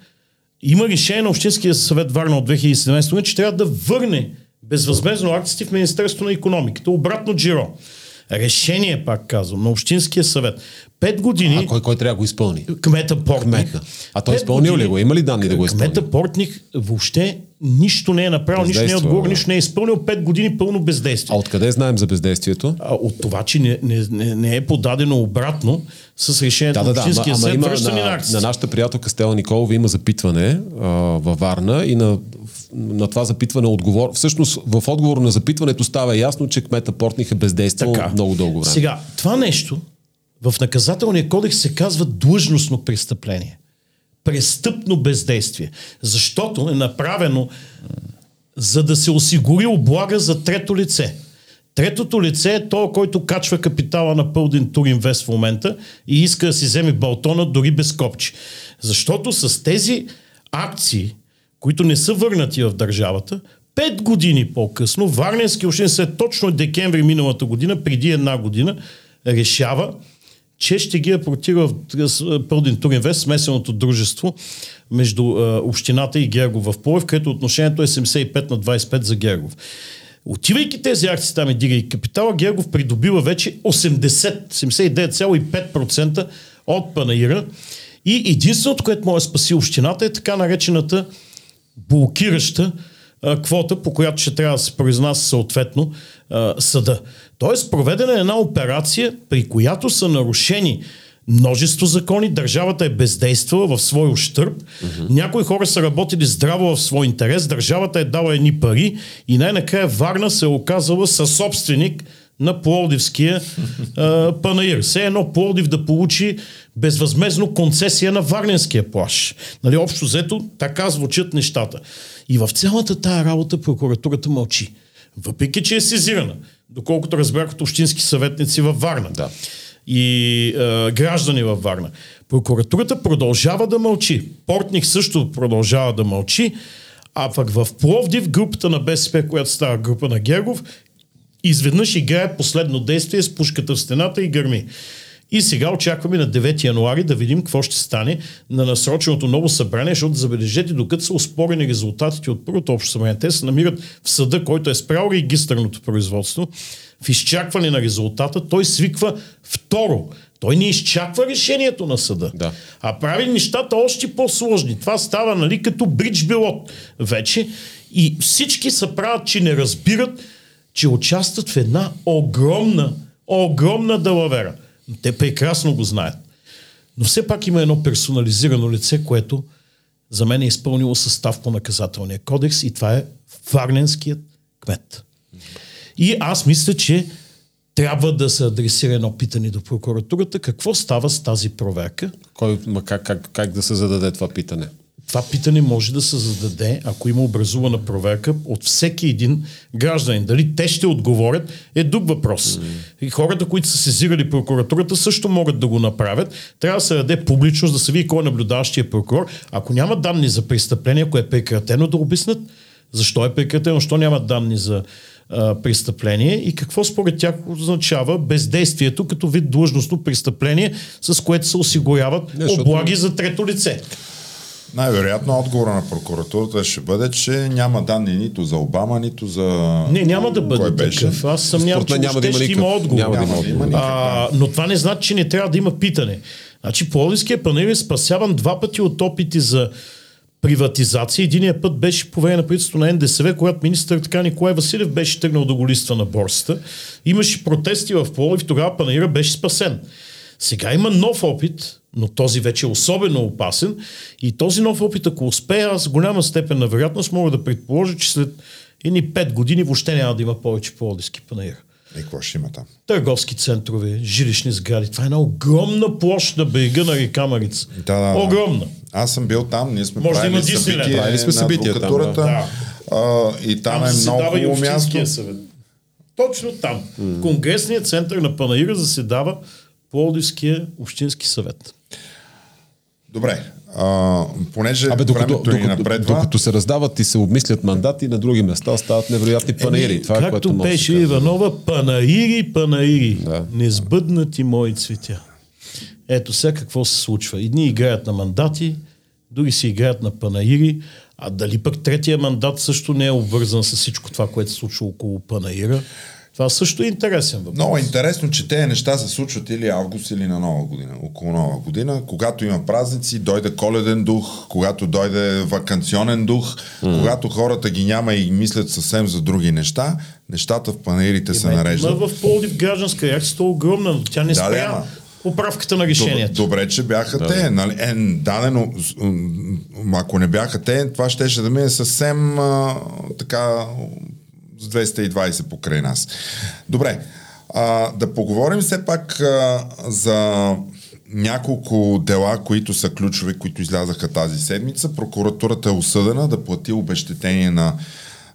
има решение на Общинския съвет Варна от 2017 година, че трябва да върне безвъзмезно акциите в Министерството на економиката, обратно джиро. Решение, пак казвам, на Общинския съвет. Пет години А кой, кой трябва да го изпълни? кмета Портник. Кмета. А той изпълнил ли години го? Има ли данни да го изпълни? Кмета Портник въобще нищо не е направил, нищо не е да. нищо не е изпълнил. Пет години пълно бездействие. А откъде знаем за бездействието? А, от това, че не, не, не, не е подадено обратно с решението Да, на да, да. Общинския ама съд, има връщане на, на, на нашата приятелка Стела Николова има запитване а, във Варна и на, на това запитване отговор. Всъщност в отговор на запитването става ясно, че кмета Портних е бездействал Така. много дълго време. Сега, това нещо в наказателния кодекс се казва длъжностно престъпление. Престъпно бездействие. Защото е направено за да се осигури облага за трето лице. Третото лице е то, който качва капитала на Пълдин Туринвест в момента и иска да си вземе балтона дори без копче. Защото с тези акции, които не са върнати в държавата, пет години по-късно Варненски общин след точно декември миналата година, преди една година, решава, че ще ги апортира в Пълдин Туринвест, смесеното дружество между е, общината и Гергов в Пловев, където отношението е 75 на 25 за Гергов. Отивайки тези акции там и дигайки капитала, Гергов придобива вече 80, 79,5% от панаира и единственото, което може да спаси общината е така наречената блокираща а, квота, по която ще трябва да се произнася съответно а, съда. Тоест, проведена е една операция, при която са нарушени множество закони, държавата е бездействала в свой ущърп, mm-hmm. някои хора са работили здраво в свой интерес, държавата е дала едни пари и най-накрая Варна се е оказала със собственик на Пловдивския а, панаир. Все едно Пловдив да получи безвъзмезно концесия на Варненския плаш. Нали, общо взето, така звучат нещата. И в цялата тая работа прокуратурата мълчи. Въпреки, че е сезирана, доколкото разбрах от общински съветници във Варна. Да. И е, граждани във Варна. Прокуратурата продължава да мълчи. Портник също продължава да мълчи. А пък в Пловдив групата на БСП, която става група на Гергов, изведнъж играе последно действие с пушката в стената и гърми. И сега очакваме на 9 януари да видим какво ще стане на насроченото ново събрание, защото забележете, докато са успорени резултатите от първото общо събрание, те се намират в съда, който е спрял регистърното производство, в изчакване на резултата, той свиква второ. Той не изчаква решението на съда, Да. а прави нещата още по-сложни. Това става нали, като бридж билот вече и всички се правят, че не разбират, че участват в една огромна, огромна далавера. Те прекрасно го знаят. Но все пак има едно персонализирано лице, което за мен е изпълнило състав по наказателния кодекс и това е Варненският кмет. И аз мисля, че трябва да се адресира едно питане до прокуратурата. Какво става с тази проверка? Кой, ма как, как, как да се зададе това питане? Това питане може да се зададе, ако има образувана проверка от всеки един гражданин. Дали те ще отговорят е друг въпрос. Mm. И хората, които са сезирали прокуратурата, също могат да го направят. Трябва да се даде публичност, да се види кой е наблюдаващия прокурор. Ако няма данни за престъпление, ако е прекратено, да обяснат защо е прекратено, защо няма данни за а, престъпление и какво според тях означава бездействието като вид длъжностно престъпление, с което се осигуряват Не, облаги за трето лице. Най-вероятно отговора на прокуратурата ще бъде, че няма данни нито за Обама, нито за... Не, няма да бъде беше. такъв. Аз съмнявам, че няма да има ще има отговор. Няма да има отговор. А, но това не значи, че не трябва да има питане. Значи Пловдивския панел е спасяван два пъти от опити за приватизация. Единият път беше по време на правителството на НДСВ, когато министър така Николай Василев беше тръгнал да го листва на борсата. Имаше протести в Пловдив, тогава панаира беше спасен. Сега има нов опит, но този вече е особено опасен. И този нов опит, ако успея, аз с голяма степен на вероятност мога да предположа, че след едни 5 години въобще няма да има повече плодиски панаир. И какво ще има там? Търговски центрове, жилищни сгради. Това е една огромна площ на брега на река Марица. Да, да, огромна. Аз съм бил там, ние сме Може правили да събитие, правили сме събития там, да. да. А, и там, там е много хубаво място. Съвет. Точно там. Mm. Конгресният център на Панаира заседава Пловдивския общински съвет. Добре, а, понеже Абе, докато, времето докато, ни напредва... Докато се раздават и се обмислят мандати, на други места стават невероятни панаири. Еми, Това е, както което беше Иванова, панаири, панаири, да. несбъднати мои цветя. Ето сега какво се случва. Едни играят на мандати, други си играят на панаири, а дали пък третия мандат също не е обвързан с всичко това, което се случва около панаира. Това също е интересен въпрос. Много е интересно, че тези неща се случват или август, или на нова година, около нова година. Когато има празници, дойде коледен дух, когато дойде вакансионен дух, mm. когато хората ги няма и мислят съвсем за други неща, нещата в панерите се нареждат. В Полдив гражданска реакция е огромна, но тя не да, спря. Да, поправката на решението. Добре, че бяха да. те. Нали? Е, дадено, ако не бяха те, това щеше да мине съвсем а, така с 220 покрай нас. Добре, а, да поговорим все пак а, за няколко дела, които са ключови, които излязаха тази седмица. Прокуратурата е осъдена да плати обещетение на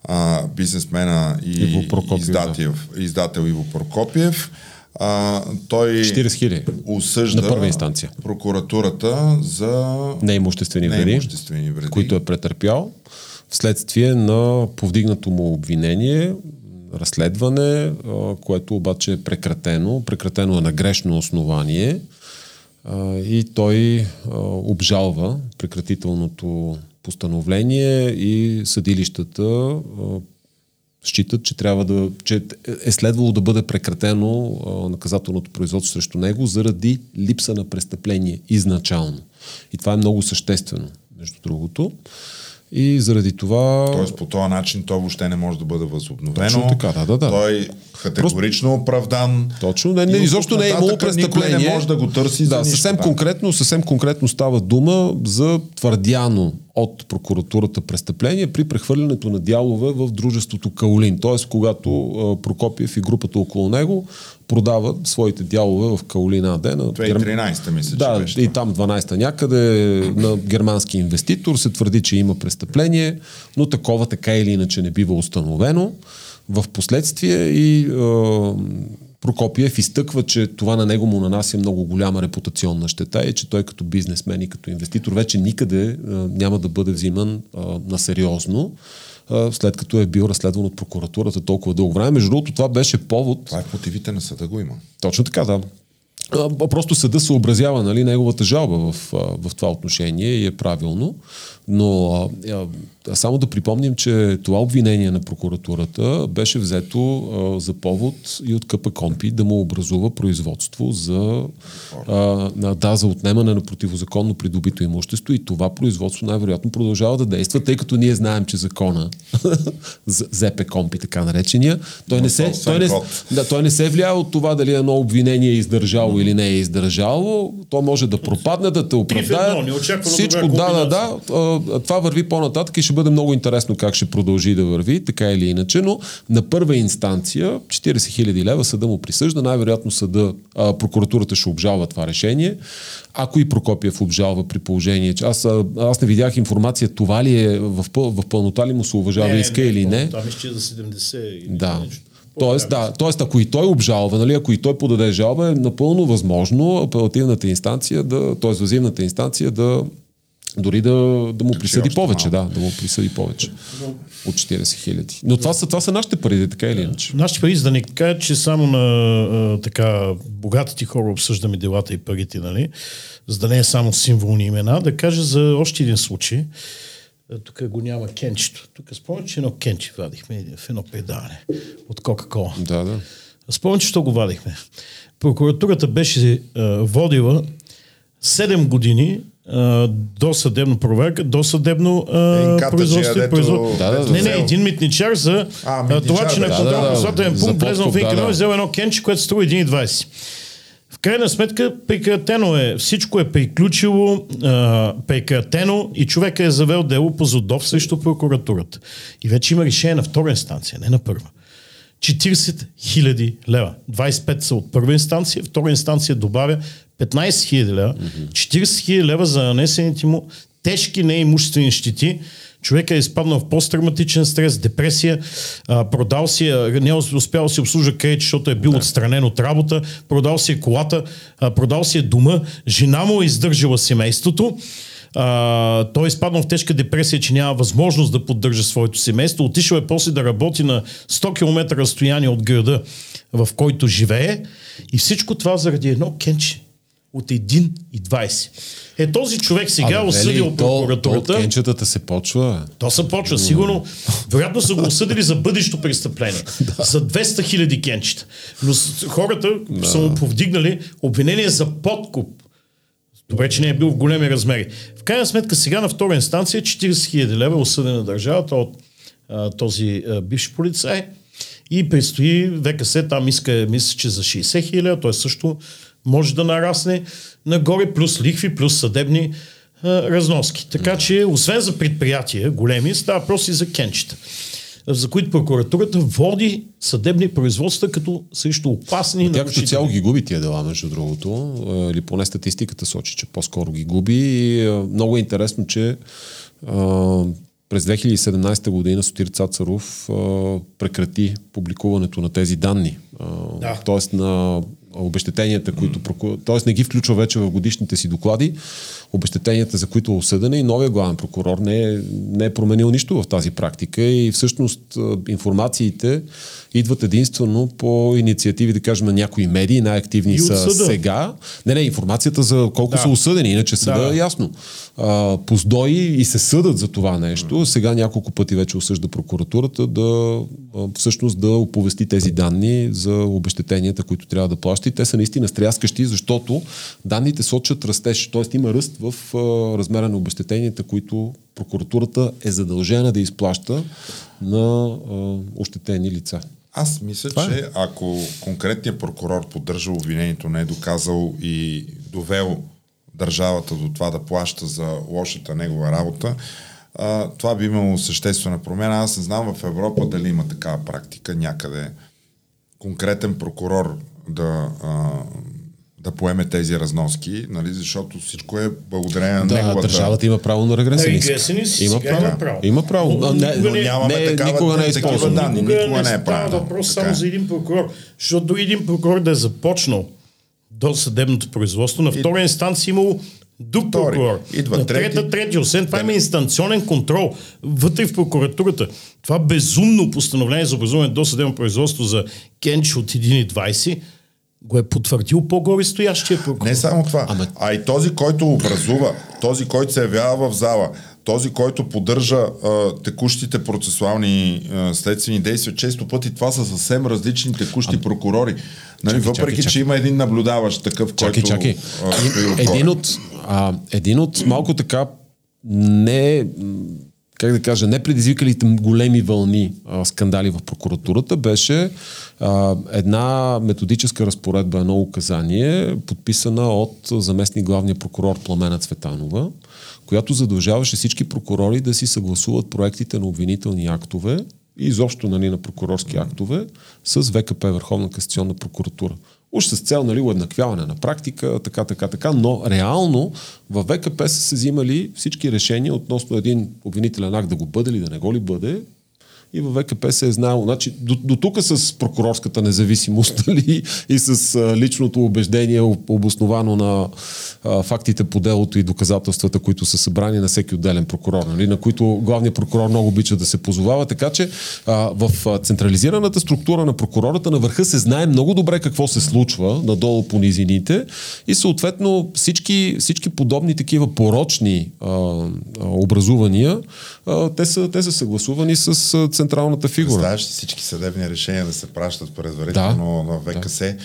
а, бизнесмена и Иво издател, да. издател Иво Прокопиев. А, той 40 осъжда на първа инстанция. прокуратурата за неимуществени вреди, вреди, които е претърпял вследствие на повдигнато му обвинение, разследване, което обаче е прекратено. Прекратено е на грешно основание и той обжалва прекратителното постановление и съдилищата считат, че трябва да, че е следвало да бъде прекратено наказателното производство срещу него заради липса на престъпление изначално. И това е много съществено, между другото. И заради това... Тоест по този начин то въобще не може да бъде възобновено. Точно така, да, да, да. Той категорично Просто... оправдан. Точно, не, не, изобщо не е имало престъпление. не може да го търси да, за нищо, съвсем, да. конкретно, съвсем конкретно става дума за твърдяно от прокуратурата престъпление при прехвърлянето на дялове в дружеството Каолин. Тоест, когато Прокопиев и групата около него продават своите дялове в Каолин АД. На 2013 мисля, да, че беше. и там 12-та някъде на германски инвеститор се твърди, че има престъпление, но такова така или иначе не бива установено. В последствие и е, Прокопиев изтъква, че това на него му нанася много голяма репутационна щета и че той като бизнесмен и като инвеститор вече никъде е, няма да бъде взиман е, на сериозно след като е бил разследван от прокуратурата толкова дълго време. Между другото, това беше повод. Това е мотивите на съда го има. Точно така, да. Просто съда съобразява нали, неговата жалба в, в това отношение и е правилно. Но а, а, само да припомним, че това обвинение на прокуратурата беше взето а, за повод и от КП Компи да му образува производство за, а, да, за отнемане на противозаконно придобито имущество и това производство най-вероятно продължава да действа, тъй като ние знаем, че закона ЗП Компи, така наречения, той не, се, той, не, да, той не се влияе от това дали едно обвинение е издържало или не е издържало, то може да пропадне, да те оправдае. Всичко, да, да, да. Това върви по-нататък и ще бъде много интересно как ще продължи да върви, така или иначе, но на първа инстанция 40 000 лева съда му присъжда, най-вероятно съда, а, прокуратурата ще обжалва това решение. Ако и Прокопиев обжалва при положение, че аз, аз не видях информация, това ли е в, в пълнота ли му се уважава иска или не. Там ще е за 70 или Да. нещо. Тоест, да, тоест, ако и той обжалва, нали, ако и той подаде жалба, е напълно възможно апелативната инстанция, да, т.е. въззивната инстанция да дори да, да му присъди повече, малко. да, да му присъди повече от 40 хиляди. Но това са, това са нашите пари, така или иначе. Нашите пари, за да не кажат, че само на а, така богатите хора обсъждаме делата и парите, нали? За да не е само символни имена, да кажа за още един случай. Тук го няма кенчето. Тук спомням, че едно кенче вадихме в едно предаване от Кока-Кола. Да, да. Спомням, че що го вадихме. Прокуратурата беше а, водила 7 години а, до съдебна проверка, до съдебно а, Енката, производство. дето- производство. Да, да, не, не, един митничар за А, митничар, това, че на да, контрол да, да. пункт влезнал в Инканов да. и взел едно кенче, което струва 1,20. В крайна сметка прекратено е, всичко е приключило, а, прекратено и човека е завел дело по ЗОДОВ срещу прокуратурата. И вече има решение на втора инстанция, не на първа. 40 хиляди лева. 25 са от първа инстанция, втора инстанция добавя 15 хиляди лева. 40 хиляди лева за нанесените му тежки неимуществени щети. Човек е изпаднал в посттравматичен стрес, депресия, а, продал си, не успял си обслужа кредит, защото е бил да. отстранен от работа, продал си е колата, а, продал си е дома, жена му е издържала семейството, а, той е изпаднал в тежка депресия, че няма възможност да поддържа своето семейство. Отишъл е после да работи на 100 км разстояние от града, в който живее. И всичко това заради едно кенче от 1,20. Е, този човек сега е осъдил то, то прокуратурата. кенчетата се почва. То се почва, сигурно. Вероятно са го осъдили за бъдещо престъпление. За 200 хиляди кенчета. Но хората са му повдигнали обвинение за подкуп. Добре, че не е бил в големи размери. В крайна сметка сега на втора инстанция 40 хиляди лева е осъдена държавата от а, този а, бивш полицай и предстои ВКС, там иска, мисля, че за 60 хиляди, той също може да нарасне нагоре, плюс лихви, плюс съдебни а, разноски. Така че, освен за предприятия големи, става въпрос и за кенчета за които прокуратурата води съдебни производства като срещу опасни Тя като цяло ги губи тия дела, между другото, или поне статистиката сочи, че по-скоро ги губи. И много е интересно, че а, през 2017 година Сотир Цацаров а, прекрати публикуването на тези данни. А, Да. Тоест на обещетенията, които проку... Тоест не ги включва вече в годишните си доклади, обещетенията, за които е осъдена и новия главен прокурор не е, не е променил нищо в тази практика и всъщност информациите идват единствено по инициативи, да кажем, на някои медии, най-активни са съда. сега. Не, не, информацията за колко Да. са осъдени, иначе съда Да. е ясно. А, поздои и се съдат за това нещо. Сега няколко пъти вече осъжда прокуратурата да всъщност да оповести тези данни за обещетенията, които трябва да плаща. И те са наистина стряскащи, защото данните сочат растеж. Тоест има ръст в а, размера на обещетенията, които прокуратурата е задължена да изплаща на а, ощетени лица. Аз мисля, Това е. че ако конкретният прокурор поддържа обвинението, не е доказал и довел държавата до това да плаща за лошата негова работа, а, това би имало съществена промяна. Аз не знам в Европа дали има такава практика някъде конкретен прокурор да, а, да поеме тези разноски, нали, защото всичко е благодарение на Да, неговата... държавата има право на регресен иск. Има право. има право. Има право. Но не, никога но не- нямаме не, такава- никога не е такива използвано. данни. Никога никога не е става правилно. въпрос Така само е. за един прокурор. Защото един прокурор да е започнал до съдебното производство, на втора инстанция имало друг Втори. прокурор. Идва на трети. трета, трети. Освен това има инстанционен контрол вътре в прокуратурата. Това безумно постановление за образуване до съдебно производство за Кенч от 1,20 го е потвърдил по-горе стоящия прокурор. Не само това, Ама- а и този, който образува, този, който се явява в зала, този, който поддържа а, текущите процесуални а, следствени действия, често пъти това са съвсем различни текущи прокурори. Нали, Чакай, въпреки, чакай, че има един наблюдаващ такъв, Чакай, който чакай. а, отгоре. Един от, а, един от малко така не как да кажа, не предизвикалите големи вълни а, скандали в прокуратурата, беше а, една методическа разпоредба, едно указание, подписана от заместник главния прокурор Пламена Цветанова, която задължаваше всички прокурори да си съгласуват проектите на обвинителни актове и изобщо нали, на прокурорски актове с ВКП, Върховна касационна прокуратура. Уж с цел нали, уеднаквяване на практика, така, така, така, но реално в ВКП са се взимали всички решения относно един обвинителен акт да го бъде или да не го ли бъде, и във ВКП се е знаело. Значи, до, до тук с прокурорската независимост нали, и с а, личното убеждение, обосновано на а, фактите по делото и доказателствата, които са събрани на всеки отделен прокурор, нали, на които главният прокурор много обича да се позовава. Така че а, в централизираната структура на прокурората на върха се знае много добре какво се случва надолу по низините и съответно всички, всички подобни такива порочни а, образувания, а, те, са, те са съгласувани с централната фигура. Знаеш всички съдебни решения да се пращат предварително да, на ВКС. Да.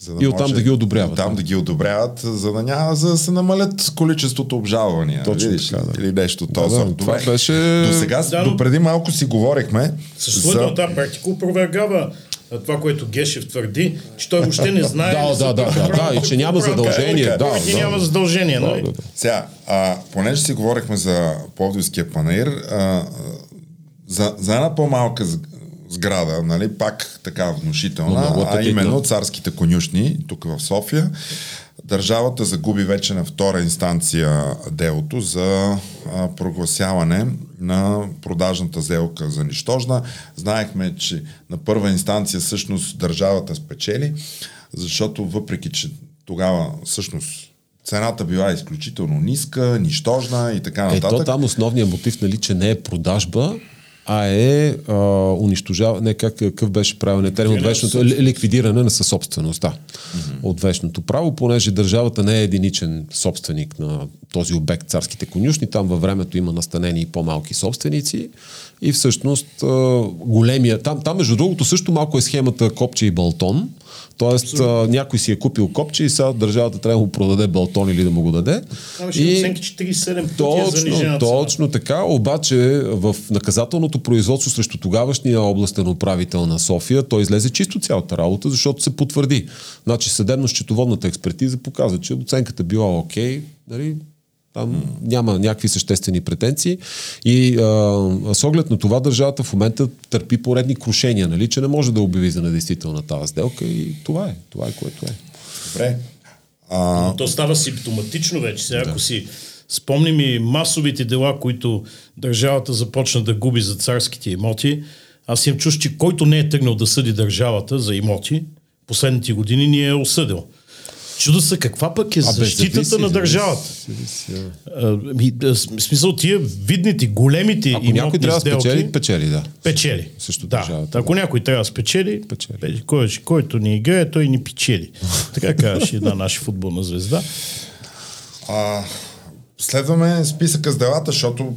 За да и оттам да ги одобряват. Там да ги одобряват, за да няма, за да се намалят количеството обжалвания. Точно видиш, така, да. Или нещо този. Да, да, това беше... До сега, да, до преди малко си говорихме. Съществуването за... тази практика опровергава това, което Гешев твърди, че той въобще не знае. да, да, да, да, да, и че няма задължение. Да, да, да, няма задължение. Да, да, да. Сега, а, понеже си говорихме за Пловдивския панаир, а, за, за една по-малка сграда, нали, пак така внушителна, а именно царските конюшни, тук в София. Държавата загуби вече на втора инстанция делото за а, прогласяване на продажната сделка за нищожна. Знаехме, че на първа инстанция всъщност държавата спечели, защото въпреки, че тогава всъщност цената била изключително ниска, нищожна и така нататък. Ето там основният мотив, нали, че не е продажба, а е а, унищожава, не как, какъв беше правилният термин от вечното, ликвидиране на съсобствеността mm-hmm. от вечното право, понеже държавата не е единичен собственик на този обект царските конюшни, там във времето има настанени и по-малки собственици и всъщност големия, там, там между другото също малко е схемата копче и балтон, Тоест, а, някой си е купил копче и сега държавата трябва да му продаде балтон или да му го даде. Имаше и... оценки 47 пъти точно, е точно така, обаче в наказателното производство срещу тогавашния областен управител на София, той излезе чисто цялата работа, защото се потвърди. Значи съдебно-счетоводната експертиза показва, че оценката била окей, нали, там няма някакви съществени претенции. И а, с оглед на това държавата в момента търпи поредни крушения, нали, че не може да обяви за недействителна тази сделка и това е. Това е което е. Добре. А... То става симптоматично вече. Сега, да. ако си спомним и масовите дела, които държавата започна да губи за царските имоти, аз им чуш, че който не е тръгнал да съди държавата за имоти, последните години ни е осъдил. Чудо се каква пък е защитата зависи, на държавата. Зависи, зависи, а, смисъл тия видните, големите Ако някой трябва да спечели, печели, да. Печели. Също да. Държавата, Ако да. някой трябва да спечели, печели. Кой, който ни играе, той ни печели. така казваше една наша футболна звезда. А, следваме списъка с делата, защото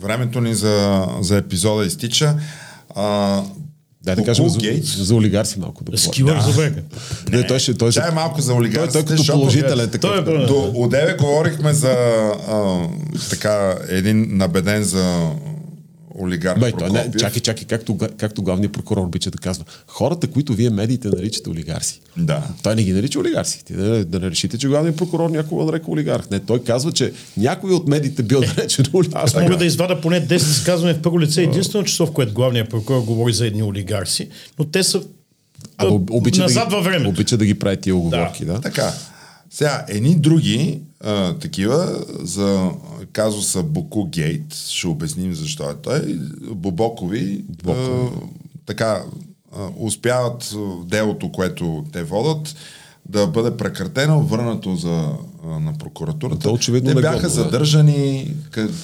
времето ни за, за епизода изтича. А, да, да кажем за, за олигарси малко да Скивър да. за вега. Не, той ще, той ще, е малко за олигарси. Той, той като положителен. Той е, до, одеве говорихме за а, така един набеден за олигарх Бе, той, не, чакай, чакай, както, както главният прокурор обича да казва. Хората, които вие медиите наричате олигарси. Да. Той не ги нарича олигарси. Ти да, да не решите, че главният прокурор някога нарека олигарх. Не, той казва, че някой от медиите бил наречен олигарх. Аз мога да извада поне 10 изказвания в първо лице. Единствено число, в което главният прокурор говори за едни олигарси, но те са а, обича назад да ги, във времето. Обича да ги прави тия оговорки, да. да. Така. Сега, едни други а, такива за казуса Боку Гейт, ще обясним защо е той, Бобокови, а, така а, успяват делото, което те водат, да бъде прекратено, върнато за, а, на прокуратурата. То очевидно те бяха задържани.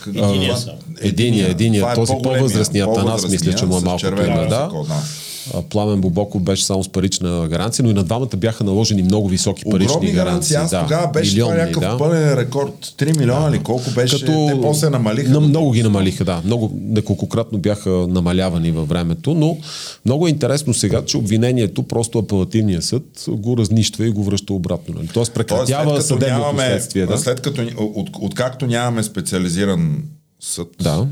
Единия, единия, единия, е този по-възрастният, по-възрастният, мисля, че му е малко пример. Да. Пламен Бобоков беше само с парична гаранция, но и на двамата бяха наложени много високи парични Огромни гаранции. Аз да, тогава беше милионни, това някакъв да. пълен рекорд. 3 милиона да. ли колко беше? Като... Те после намалиха. На, много ги намалиха, да. Много, неколкократно бяха намалявани във времето, но много е интересно сега, че обвинението просто апелативния съд го разнищва и го връща обратно. Нали? Тоест прекратява Тоест, съдебното нямаме, следствие. Да? След като, от, откакто нямаме специализиран съд, да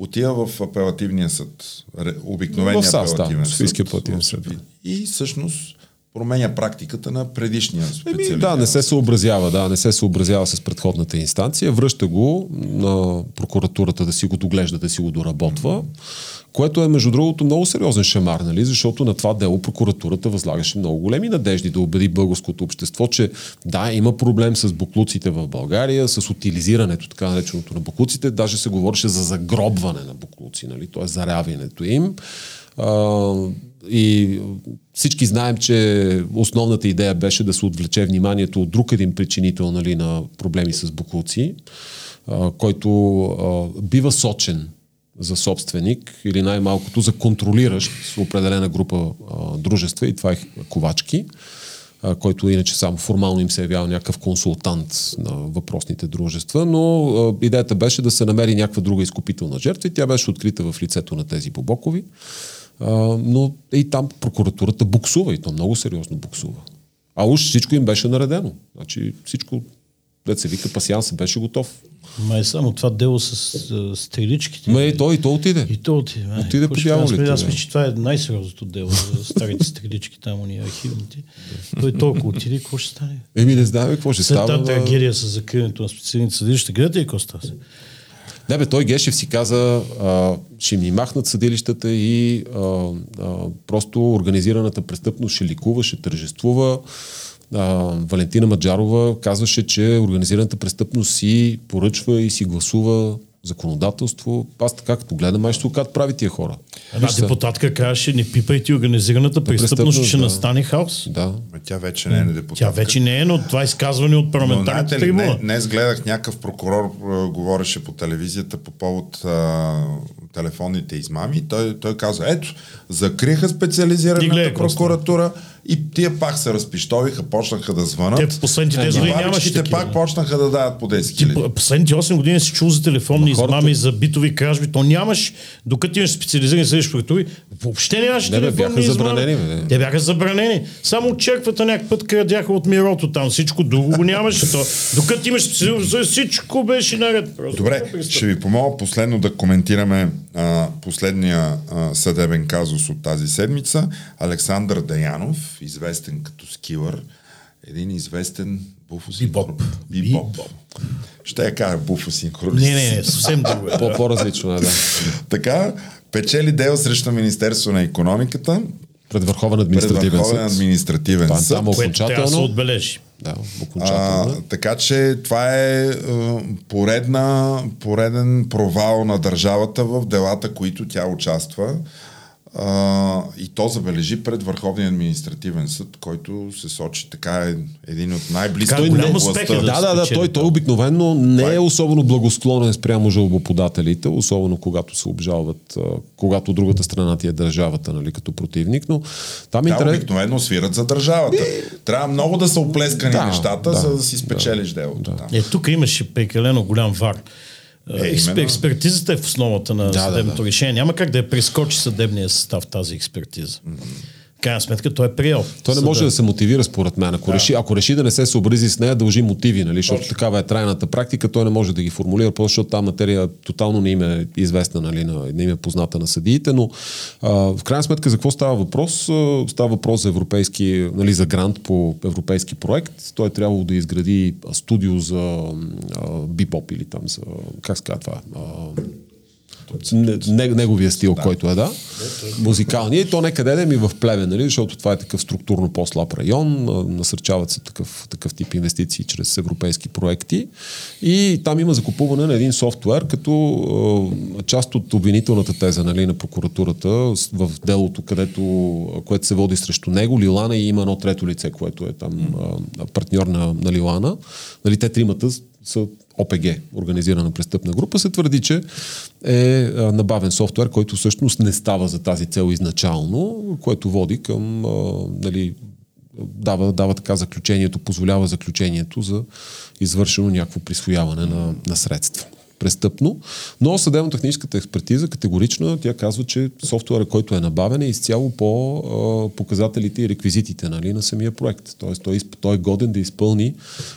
отива в апелативния съд, обикновения В САС, да, апелативен Софийския съд. апелативен съд. И всъщност променя практиката на предишния специалист. Еми, да, не се съобразява, да, не се съобразява с предходната инстанция, връща го на прокуратурата да си го доглежда, да си го доработва, което е, между другото, много сериозен шамар, нали? защото на това дело прокуратурата възлагаше много големи надежди да убеди българското общество, че да, има проблем с буклуците в България, с утилизирането, така нареченото на буклуците, даже се говореше за загробване на буклуци, нали? т.е. заряването им. И всички знаем, че основната идея беше да се отвлече вниманието от друг един причинител нали, на проблеми с буклуци, който а, бива сочен за собственик или най-малкото за контролиращ с определена група а, дружества и това е Ковачки, а, който иначе само формално им се е явява някакъв консултант на въпросните дружества, но а, идеята беше да се намери някаква друга изкупителна жертва и тя беше открита в лицето на тези Бобокови. А, но и там прокуратурата буксува и то много сериозно буксува. А уж всичко им беше наредено. Значи всичко, дет се вика, пасианс беше готов. Ма е само това дело с а, стреличките. Ма и то, и то отиде. И то отиде. Ай, Отиде по дяволите, Аз мисля, че това е най-сериозното дело за старите стрелички, там уния архивните. Той толкова отиде, какво ще стане? Еми не знаем какво ще След става. тази ама- трагедия с закриването на специалните съдилища, гледате ли какво става? Не бе, той Гешев си каза, а, ще ни махнат съдилищата и а, а, просто организираната престъпност ще ликува, ще тържествува. А, Валентина Маджарова казваше, че организираната престъпност си поръчва и си гласува законодателство. Аз така като гледам, май ще окат прави тия хора. Една Виж депутатка казваше, не пипайте организираната престъпност, ще да. настане хаос. Да. Тя вече не е депутатка. Тя вече не е, но това изказване от парламентарната трибуна. не, днес гледах някакъв прокурор, говореше по телевизията по повод а, телефонните измами. Той, той каза, ето, закриха специализираната прокуратура и тия пак се разпиштовиха, почнаха да звънат. Те последните И 10 години нямаше такива. пак почнаха да дават по 10 Ти хиляди. по- последните 8 години си чул за телефонни хората- измами, за битови кражби, то нямаш, докато имаш специализирани съдища прокуратури, въобще нямаше Не, бе, бяха забранени, бе. Те бяха забранени. Само черквата някакъв път крадяха от мирото там, всичко друго го нямаше. То, докато имаш специализирани всичко беше наред. Просто. Добре, ще ви помоля последно да коментираме а, последния а, съдебен казус от тази седмица. Александър Даянов, известен като скилър, един известен буфосинхронист. Бибоп. Бибоп. Ще я кажа буфосинхронист. Не, не, не, съвсем друго. е. По- По-различно е, да. Така, печели дело срещу Министерство на економиката Пред Върховен пред административен Върховен съд. административен съд. там Което трябва да се окончателно. отбележи. Да, А, окончателно. така че това е, е поредна, пореден провал на държавата в делата, които тя участва. А, и то забележи пред Върховния административен съд, който се сочи така е един от най-близките до властта. успех е да Да, да, да, той, той обикновено не е особено благосклонен спрямо жалбоподателите, особено когато се обжалват, когато другата страна ти е държавата, нали, като противник, но там е Да, интерес... обикновено свират за държавата. Трябва много да са оплескани Да, нещата, да, за да си спечелиш делото. Да. Е, тук имаше прекалено голям вар. Е, Е, експертизата е в основата на да, съдебното да. решение. Няма как да я прескочи съдебния състав тази експертиза. В крайна сметка той е приел. Той не може да се мотивира според мен. Ако, реши, ако реши да не се съобрази с нея, дължи мотиви, нали? защото такава е трайната практика, той не може да ги формулира, просто защото тази материя тотално не им е известна, нали? на- не им е позната на съдиите, но а, в крайна сметка за какво става въпрос? Става въпрос за европейски, нали, за грант по европейски проект. Той е трябвало да изгради студио за а, бипоп или там за, как се казва това? А, неговия стил, да. който е, да. Музикалния. И то некъде да ми в Плевен, нали, защото това е такъв структурно по-слаб район. Насърчават се такъв, такъв тип инвестиции чрез европейски проекти. И там има закупуване на един софтуер, като част от обвинителната теза нали, на прокуратурата в делото, където, което се води срещу него, Лилана и има едно трето лице, което е там партньор на, на Лилана. Нали, те тримата са ОПГ, организирана престъпна група, се твърди, че е набавен софтуер, който всъщност не става за тази цел изначално, което води към, нали, дава, дава така заключението, позволява заключението за извършено някакво присвояване на, на средства престъпно, но съдебно-техническата експертиза категорично тя казва, че софтуера, който е набавен е изцяло по а, показателите и реквизитите нали, на самия проект. Тоест той, той е годен да изпълни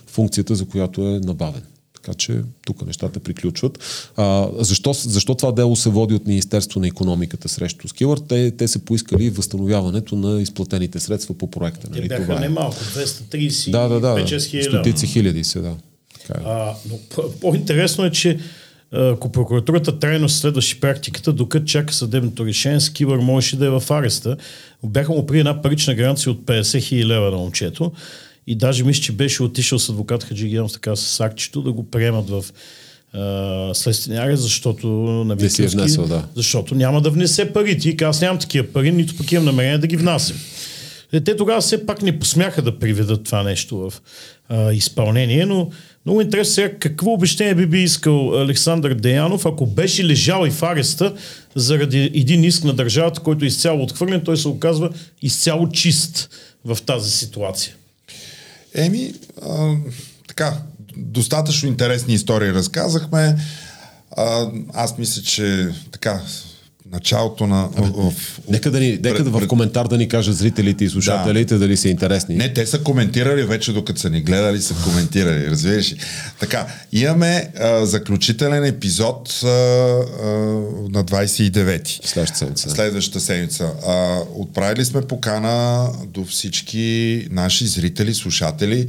функцията, за която е набавен. Така че тук нещата приключват. А, защо, защо това дело се води от Министерство на економиката срещу Скилър? Те, те са поискали възстановяването на изплатените средства по проекта. Те Нали? бяха Това е. немалко, 230 Да, да, да. 5-6 хиляди. Стотици хиляди се, да. Така е. А, но по- по-интересно е, че ако прокуратурата трайно следваше практиката, докато чака съдебното решение, Скивър можеше да е в ареста. Бяха му при една парична гаранция от 50 хиляди лева на момчето и даже мисля, че беше отишъл с адвокат Хаджигенов така с акчето да го приемат в следствения арест, защото на Не си е внесъл, да. Защото няма да внесе пари. Ти каза, аз нямам такива пари, нито пък имам намерение да ги внасям. Е, Те тогава все пак не посмяха да приведат това нещо в а, изпълнение, но много интересно сега какво обещание би би искал Александър Деянов, ако беше лежал и в ареста заради един иск на държавата, който е изцяло отхвърлен, той се оказва изцяло чист в тази ситуация. Еми, а, така, достатъчно интересни истории разказахме. А, аз мисля, че така, началото на... В, в, Нека, да ни, нека да в коментар да ни кажат зрителите и слушателите дали са интересни. Не, те са коментирали вече, докато са ни гледали, са коментирали, разбираш ли. Така, имаме а, заключителен епизод а, а, на 29-ти. Следващата седмица. Следващата седмица. А, отправили сме покана до всички наши зрители, слушатели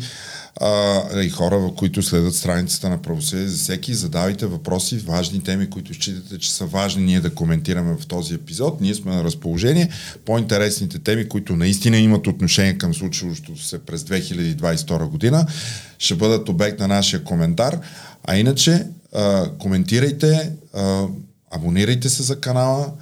а, и хора, в които следят страницата на правосъдие. За всеки задавайте въпроси, важни теми, които считате, че са важни ние да коментираме в този епизод. Ние сме на разположение. По-интересните теми, които наистина имат отношение към случващото се през 2022 година, ще бъдат обект на нашия коментар. А иначе, а, коментирайте, а, абонирайте се за канала,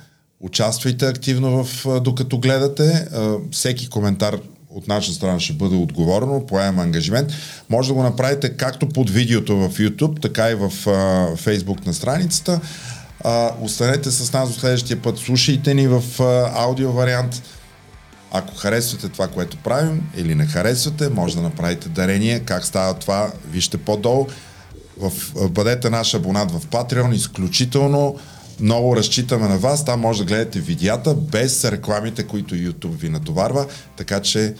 Участвайте активно в докато гледате. Всеки коментар от наша страна ще бъде отговорено, поемам ангажимент. Може да го направите както под видеото в YouTube, така и в Facebook на страницата. Останете с нас до следващия път. Слушайте ни в аудио вариант. Ако харесвате това, което правим или не харесвате, може да направите дарение. Как става това, вижте по-долу. В- бъдете наш абонат в Patreon. Изключително много разчитаме на вас. Там може да гледате видеята без рекламите, които YouTube ви натоварва. Така че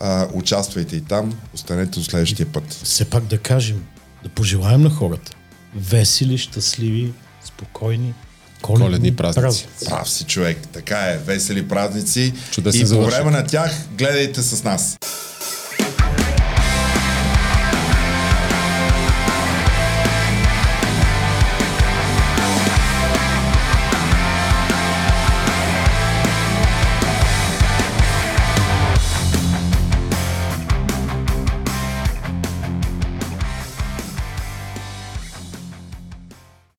а, участвайте и там. Останете до следващия път. Все пак да кажем, да пожелаем на хората весели, щастливи, спокойни, коледни, Коледни празници. Прав си човек. Така е. Весели празници. Чудесен и по време на тях гледайте с нас.